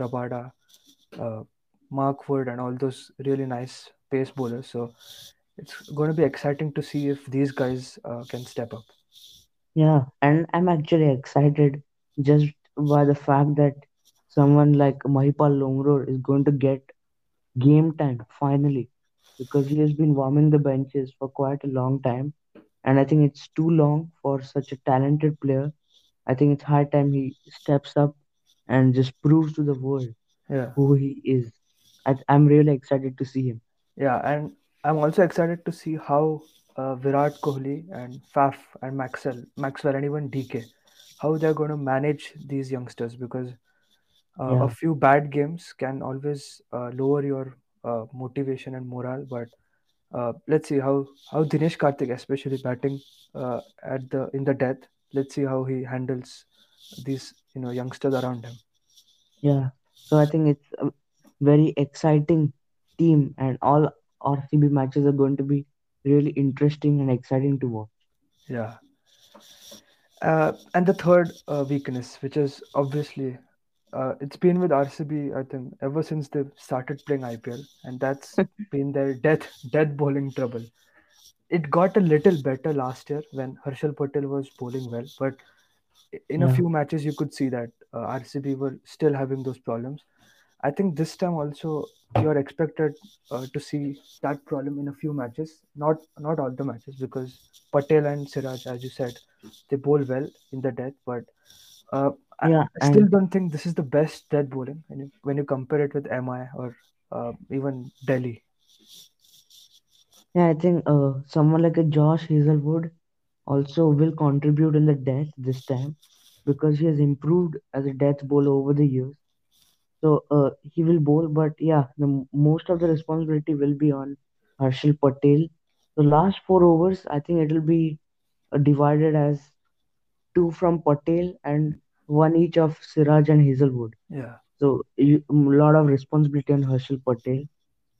Rabada, uh, Mark Wood, and all those really nice pace bowlers. So it's going to be exciting to see if these guys uh, can step up. yeah. And I'm actually excited just by the fact that someone like Mahipal Lomror is going to get game time finally because he has been warming the benches for quite a long time. And I think it's too long for such a talented player. I think it's high time he steps up and just proves to the world Yeah, who he is. I, I'm really excited to see him. yeah, and I'm also excited to see how uh, Virat Kohli and Faf and Maxwell, Maxwell, and even DK, how they're going to manage these youngsters because uh, a few bad games can always uh, lower your uh, motivation and morale. But uh, let's see how how Dinesh Karthik, especially batting uh, at the in the death, let's see how he handles these you know youngsters around him. yeah. So I think it's a very exciting team, and all RCB matches are going to be really interesting and exciting to watch. Yeah. Uh, and the third uh, weakness, which is obviously, uh, it's been with RCB, I think, ever since they started playing IPL, and that's been their death, death bowling trouble. It got a little better last year when Harshal Patel was bowling well, but in a few matches you could see that uh, RCB were still having those problems. I think this time also you are expected uh, to see that problem in a few matches, not not all the matches because Patel and Siraj, as you said, they bowl well in the death, but uh, I, yeah, I still and don't think this is the best death bowling when you, when you compare it with MI or uh, even Delhi. yeah, I think uh, someone like a Josh Hazlewood also will contribute in the death this time because he has improved as a death bowler over the years. So uh, he will bowl, but yeah, the most of the responsibility will be on Harshal Patel. The last four overs, I think it will be uh, divided as two from Patel and one each of Siraj and Hazlewood. Yeah, So a lot of responsibility on Harshal Patel.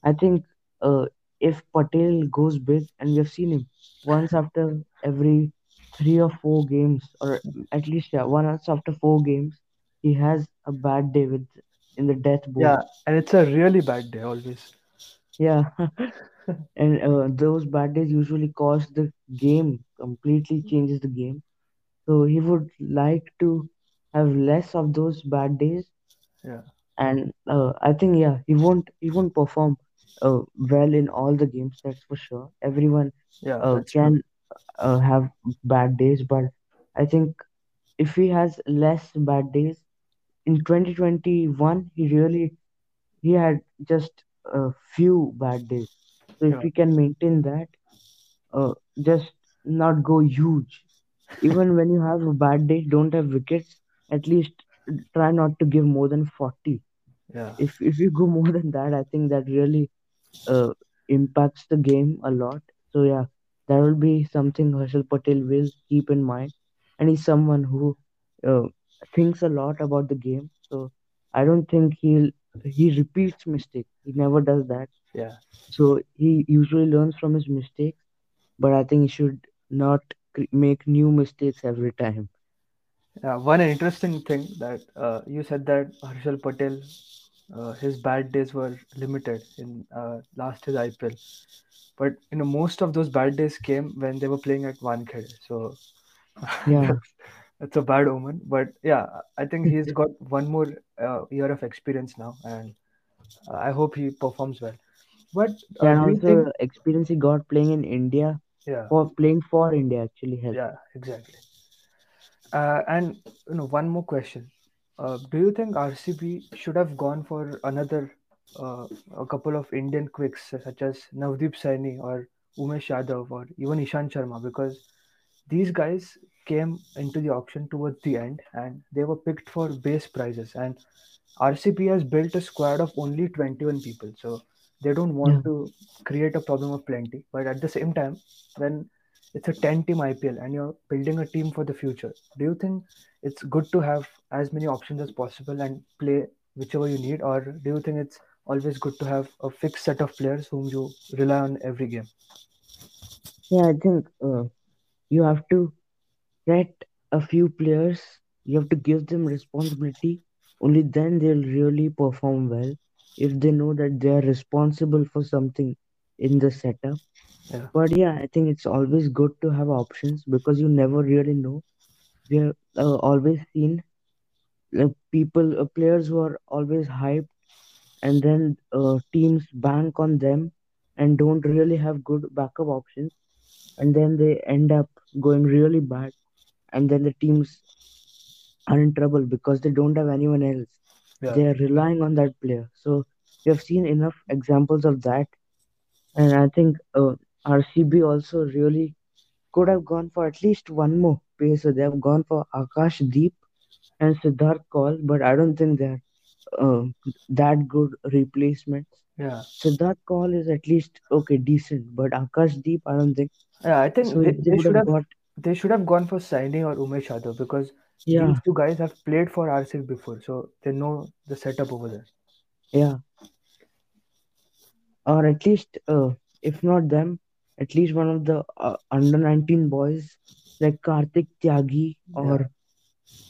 I think uh, if Patel goes big, and we have seen him once after every three or four games, or at least yeah, once after four games, he has a bad day with in the death ball. yeah, and it's a really bad day always. Yeah, and uh, those bad days usually cost the game, completely changes the game. So he would like to have less of those bad days, Yeah, and uh, I think yeah, he won't he won't perform uh, well in all the games. That's for sure. Everyone yeah, uh, can uh, have bad days, but I think if he has less bad days in 2021, he really he had just a few bad days. So if Yeah, we can maintain that, uh, just not go huge. Even when you have a bad day, don't have wickets. At least try not to give more than 40. yeah, If if you go more than that, I think that really uh, impacts the game a lot. So yeah, that will be something Harshal Patel will keep in mind, and he's someone who uh, thinks a lot about the game. So I don't think he'll he repeats mistakes. He never does that. yeah. So he usually learns from his mistakes, but I think he should not make new mistakes every time. Yeah, one interesting thing that uh, you said that Harshal Patel, uh, his bad days were limited in uh, last his IPL. But you know, most of those bad days came when they were playing at Wankhede. So Yeah, that's, that's a bad omen. But yeah, I think he's got one more uh, year of experience now, and uh, I hope he performs well. But uh, and also think? experience he got playing in India Yeah, for playing for India actually helped. yeah, exactly. Uh, and you know, one more question. Uh, do you think RCB should have gone for another uh, a couple of Indian quicks such as Navdeep Saini or Umesh Yadav or even Ishant Sharma? Because these guys came into the auction towards the end and they were picked for base prizes. And RCB has built a squad of only 21 people. So they don't Yeah, want to create a problem of plenty. But at the same time when it's a 10 team IPL and you're building a team for the future do you think it's good to have as many options as possible and play whichever you need or do you think it's always good to have a fixed set of players whom you rely on every game yeah. I think uh, you have to set a few players. You have to give them responsibility. Only then they'll really perform well. If they know that they are responsible for something in the setup. yeah But yeah, I think it's always good to have options because you never really know. We have uh, always seen uh, people, uh, players who are always hyped, and then uh, teams bank on them and don't really have good backup options, and then they end up going really bad, and then the teams are in trouble because they don't have anyone else. yeah They are relying on that player. So we have seen enough examples of that, and I think uh, RCB also really could have gone for at least one more So They have gone for Akash Deep and Siddharth Kaul, but I don't think they're uh, that good replacements. yeah Siddharth Kaul is at least okay, decent, but Akash Deep, I don't think. Yeah, I So think they, they they should have got, they should have gone for Saini or Umesh Yadav because these yeah, two guys have played for RCB before, so they know the setup over there. yeah, or at least, uh, if not them, at least one of the uh, under 19 boys like Karthik Tyagi Yeah, or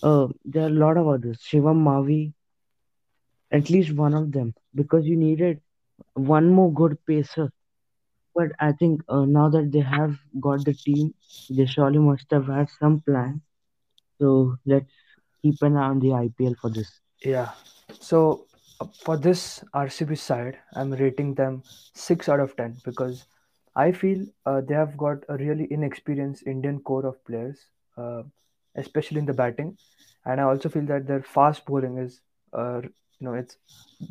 uh, there are a lot of others, Shivam Mavi, at least one of them, because you needed one more good pacer But I think uh, now that they have got the team, they surely must have had some plan. So let's keep an eye on the IPL for this. yeah. So uh, for this RCB side, I'm rating them six out of ten because I feel uh, they have got a really inexperienced Indian core of players, uh, especially in the batting, and I also feel that their fast bowling is, uh, you know, it's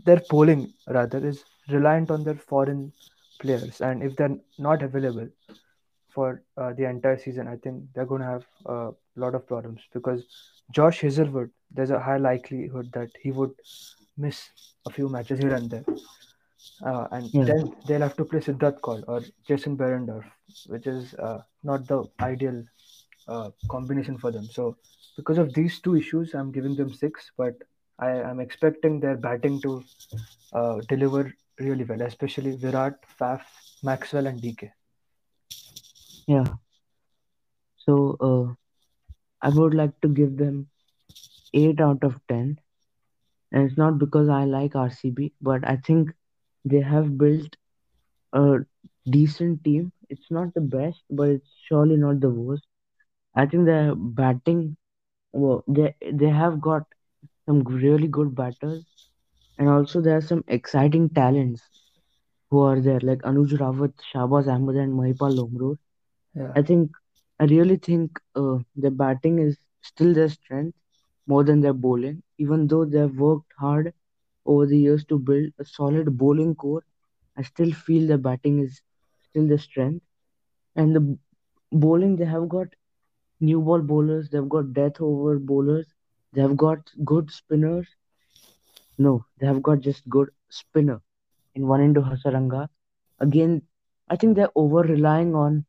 their bowling rather is reliant on their foreign players, and if they're not available for uh, the entire season, I think they're going to have a lot of problems because Josh Hazlewood, there's a high likelihood that he would miss a few matches here and there. Uh, and Yeah, then they'll have to play Siddharth Kaul or Jason Behrendorff, which is uh, not the ideal uh, combination for them. So, because of these two issues, I'm giving them six, but I am expecting their batting to uh, deliver really well, especially Virat, Faf, Maxwell, and DK. yeah. So uh, I would like to give them 8 out of 10. And it's not because I like RCB, but I think they have built a decent team. It's not the best, but it's surely not the worst. I think the batting, well, they they have got some really good batters, and also there are some exciting talents who are there, like Anuj Rawat, Shahbaz Ahmed, and Mahipal Lomror. Yeah, I think, I really think uh, their batting is still their strength more than their bowling, even though they have worked hard. Over the years to build a solid bowling core. I still feel the batting is still the strength. And the bowling, they have got new ball bowlers, they've got death over bowlers, they have got good spinners. No, they have got just good spinner in Wanindu Hasaranga. Again, I think they're over relying on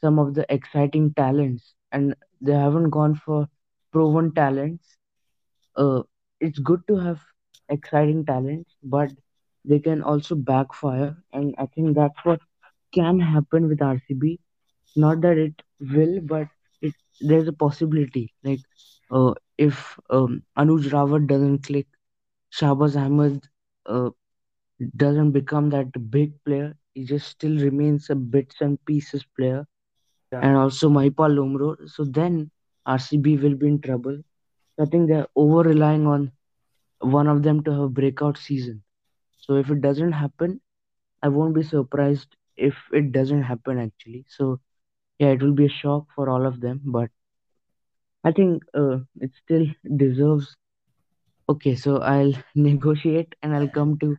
some of the exciting talents and they haven't gone for proven talents. Uh, it's good to have exciting talents, but they can also backfire. And I think that's what can happen with RCB. Not that it will, but it there's a possibility. Like uh, if um, Anuj Rawat doesn't click, Shahbaz Ahmed uh, doesn't become that big player. He just still remains a bits and pieces player Yeah, and also Mahipal Lomror. So then RCB will be in trouble. I think they're over relying on one of them to have a breakout season. So if it doesn't happen, I won't be surprised if it doesn't happen actually. So yeah, it will be a shock for all of them, but I think uh, it still deserves. Okay, so I'll negotiate and I'll come to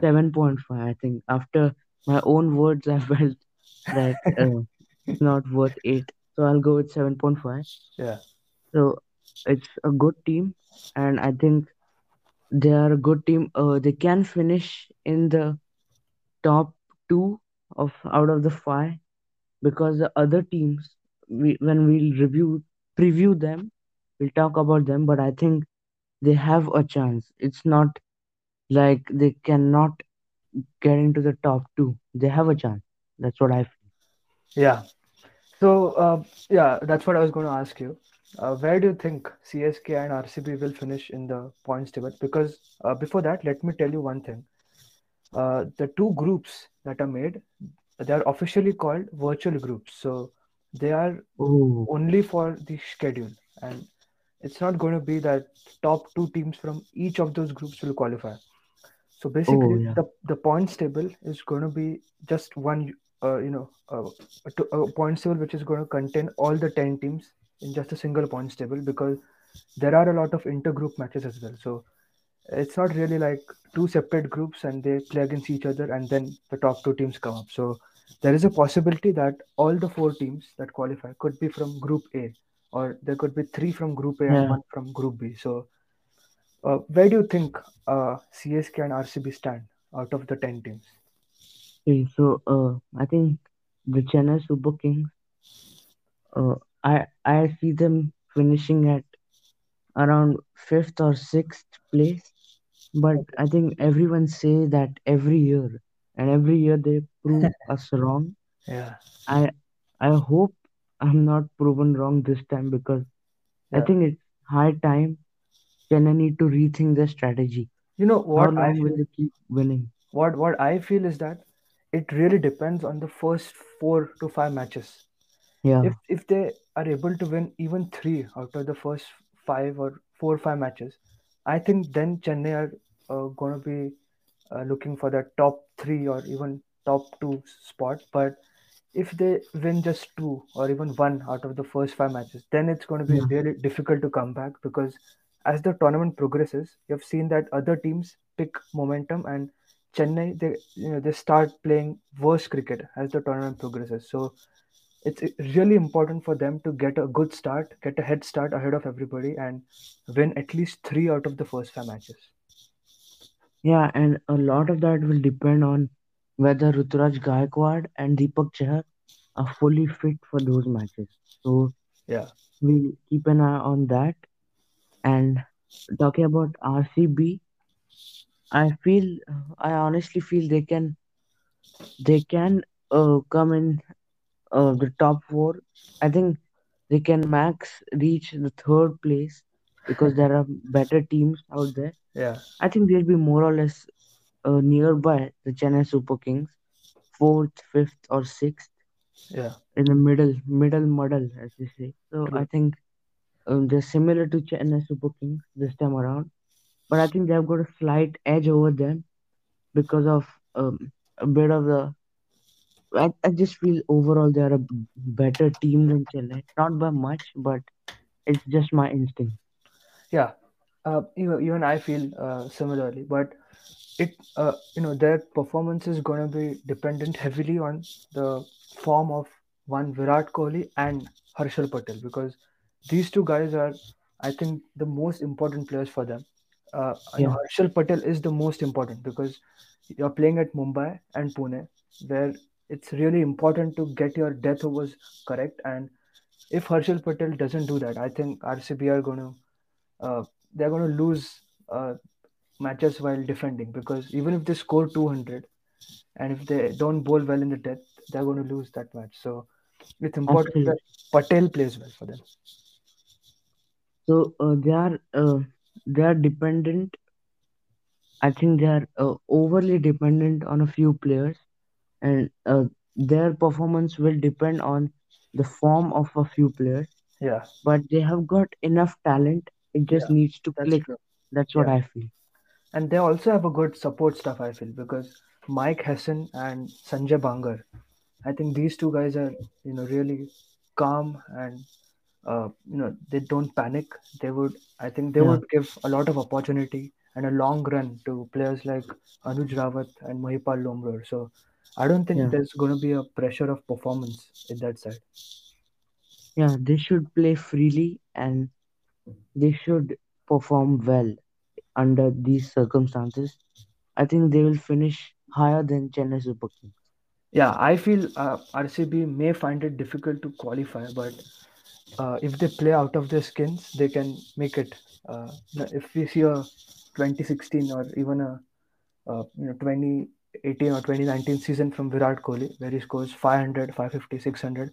7.5. I think after my own words, I felt that uh, it's not worth 8. So I'll go with 7.5. yeah, So it's a good team, and I think they are a good team. Uh, they can finish in the top two of out of the five because the other teams, we when we'll review preview them, we'll talk about them. But I think they have a chance. It's not like they cannot get into the top two. They have a chance. That's what I feel. yeah. So, uh, yeah, that's what I was going to ask you. Uh, where do you think CSK and RCB will finish in the points table? Because uh, before that, let me tell you one thing. Uh, the two groups that are made, they are officially called virtual groups. So they are Oh, only for the schedule, and it's not going to be that top two teams from each of those groups will qualify. So oh basically, yeah, the the points table is going to be just one, uh, you know, uh, a, a points table which is going to contain all the ten teams in just a single points table because there are a lot of intergroup matches as well. So it's not really like two separate groups and they play against each other and then the top two teams come up. So there is a possibility that all the four teams that qualify could be from Group A, or there could be three from Group A and one from Group B. So uh, where do you think uh, CSK and RCB stand out of the 10 teams? Okay, so uh, I think the Chennai Super Kings. Uh, I I see them finishing at around fifth or sixth place, but I think everyone say that every year, and every year they prove us wrong. Yeah, I I hope I'm not proven wrong this time because I yeah. think it's high time Chennai need to rethink their strategy. You know How what I long will feel? they keep winning? What what I feel is that it really depends on the first four to five matches. If Yeah, if if they are able to win even three out of the first five or four or five matches, I think then Chennai are uh, going to be uh, looking for that top three or even top two spot. But if they win just two or even one out of the first five matches, then it's going to be yeah, really difficult to come back because as the tournament progresses, you've seen that other teams pick momentum and Chennai they you know they start playing worse cricket as the tournament progresses. So it's really important for them to get a good start, get a head start ahead of everybody, and win at least three out of the first five matches. yeah, and a lot of that will depend on whether Ruturaj Gaikwad and Deepak Chahar are fully fit for those matches. So Yeah, we'll keep an eye on that. And talking about RCB, I feel, I honestly feel they can, they can uh, come in uh, the top four. I think they can max reach the third place because there are better teams out there. yeah, I think they'll be more or less uh, nearby the Chennai Super Kings, fourth, fifth, or sixth yeah, in the middle, middle muddle, as they say. So I think um, they're similar to Chennai Super Kings this time around, but I think they've got a slight edge over them because of um, a bit of the. I, I just feel overall they are a better team than Chennai, not by much, but it's just my instinct. Yeah, uh, even, even I feel uh, similarly, but it uh, you know their performance is going to be dependent heavily on the form of one Virat Kohli and Harshal Patel because these two guys are I think the most important players for them. Uh, Yeah, Harshal Patel is the most important because you're playing at Mumbai and Pune where it's really important to get your death overs correct and if Harshal Patel doesn't do that I think RCB are going to uh, they're going to lose uh, matches while defending because even if they score 200 and if they don't bowl well in the death, they're going to lose that match. So it's important that. Patel plays well for them. So uh, they are uh, they are dependent. I think they are uh, overly dependent on a few players, and uh, their performance will depend on the form of a few players. Yeah, But they have got enough talent. It just yeah, needs to that's click. true. That's what Yeah, I feel. and they also have a good support staff. I feel because Mike Hesson and Sanjay Bangar. I think these two guys are you know really calm and uh, you know they don't panic. They would I think they Yeah, would give a lot of opportunity and a long run to players like Anuj Rawat and Mahipal Lomror. So I don't think yeah, there's going to be a pressure of performance in that side. yeah. They should play freely and they should perform well under these circumstances. I think they will finish higher than Chennai Super Kings. Yeah, I feel uh, RCB may find it difficult to qualify, but uh, if they play out of their skins, they can make it. Uh, if we see a 2016 or even a you know 2018 or 2019 season from Virat Kohli, where he scores 500, 550, 600,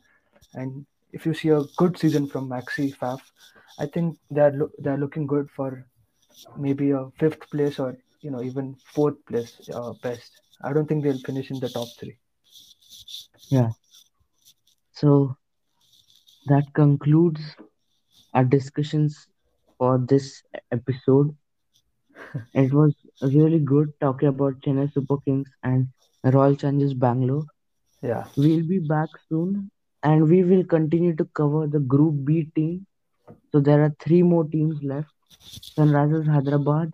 and if you see a good season from Maxi Faf, I think they're lo- they're looking good for maybe a fifth place or you know even fourth place uh, best. I don't think they'll finish in the top three. Yeah. So that concludes our discussions for this episode. It was really good talking about Chennai Super Kings and Royal Challengers Bangalore. Yeah, We'll be back soon and we will continue to cover the Group B team. So there are three more teams left Sunrisers Hyderabad,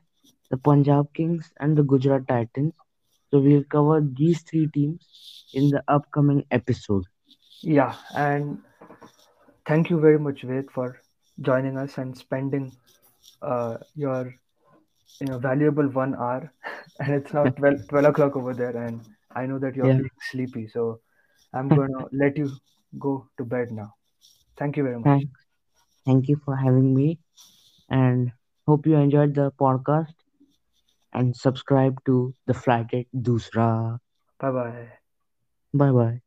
the Punjab Kings, and the Gujarat Titans. So we'll cover these three teams in the upcoming episode. yeah, and thank you very much, Ved, for joining us and spending uh, your you know valuable one hour. and it's now 12, 12 o'clock over there, and I know that you're Yeah, sleepy, so I'm gonna let you go to bed now. Thank you very much. thanks. Thank you for having me and hope you enjoyed the podcast and subscribe to the Flight at Dusra. Bye bye. Bye bye.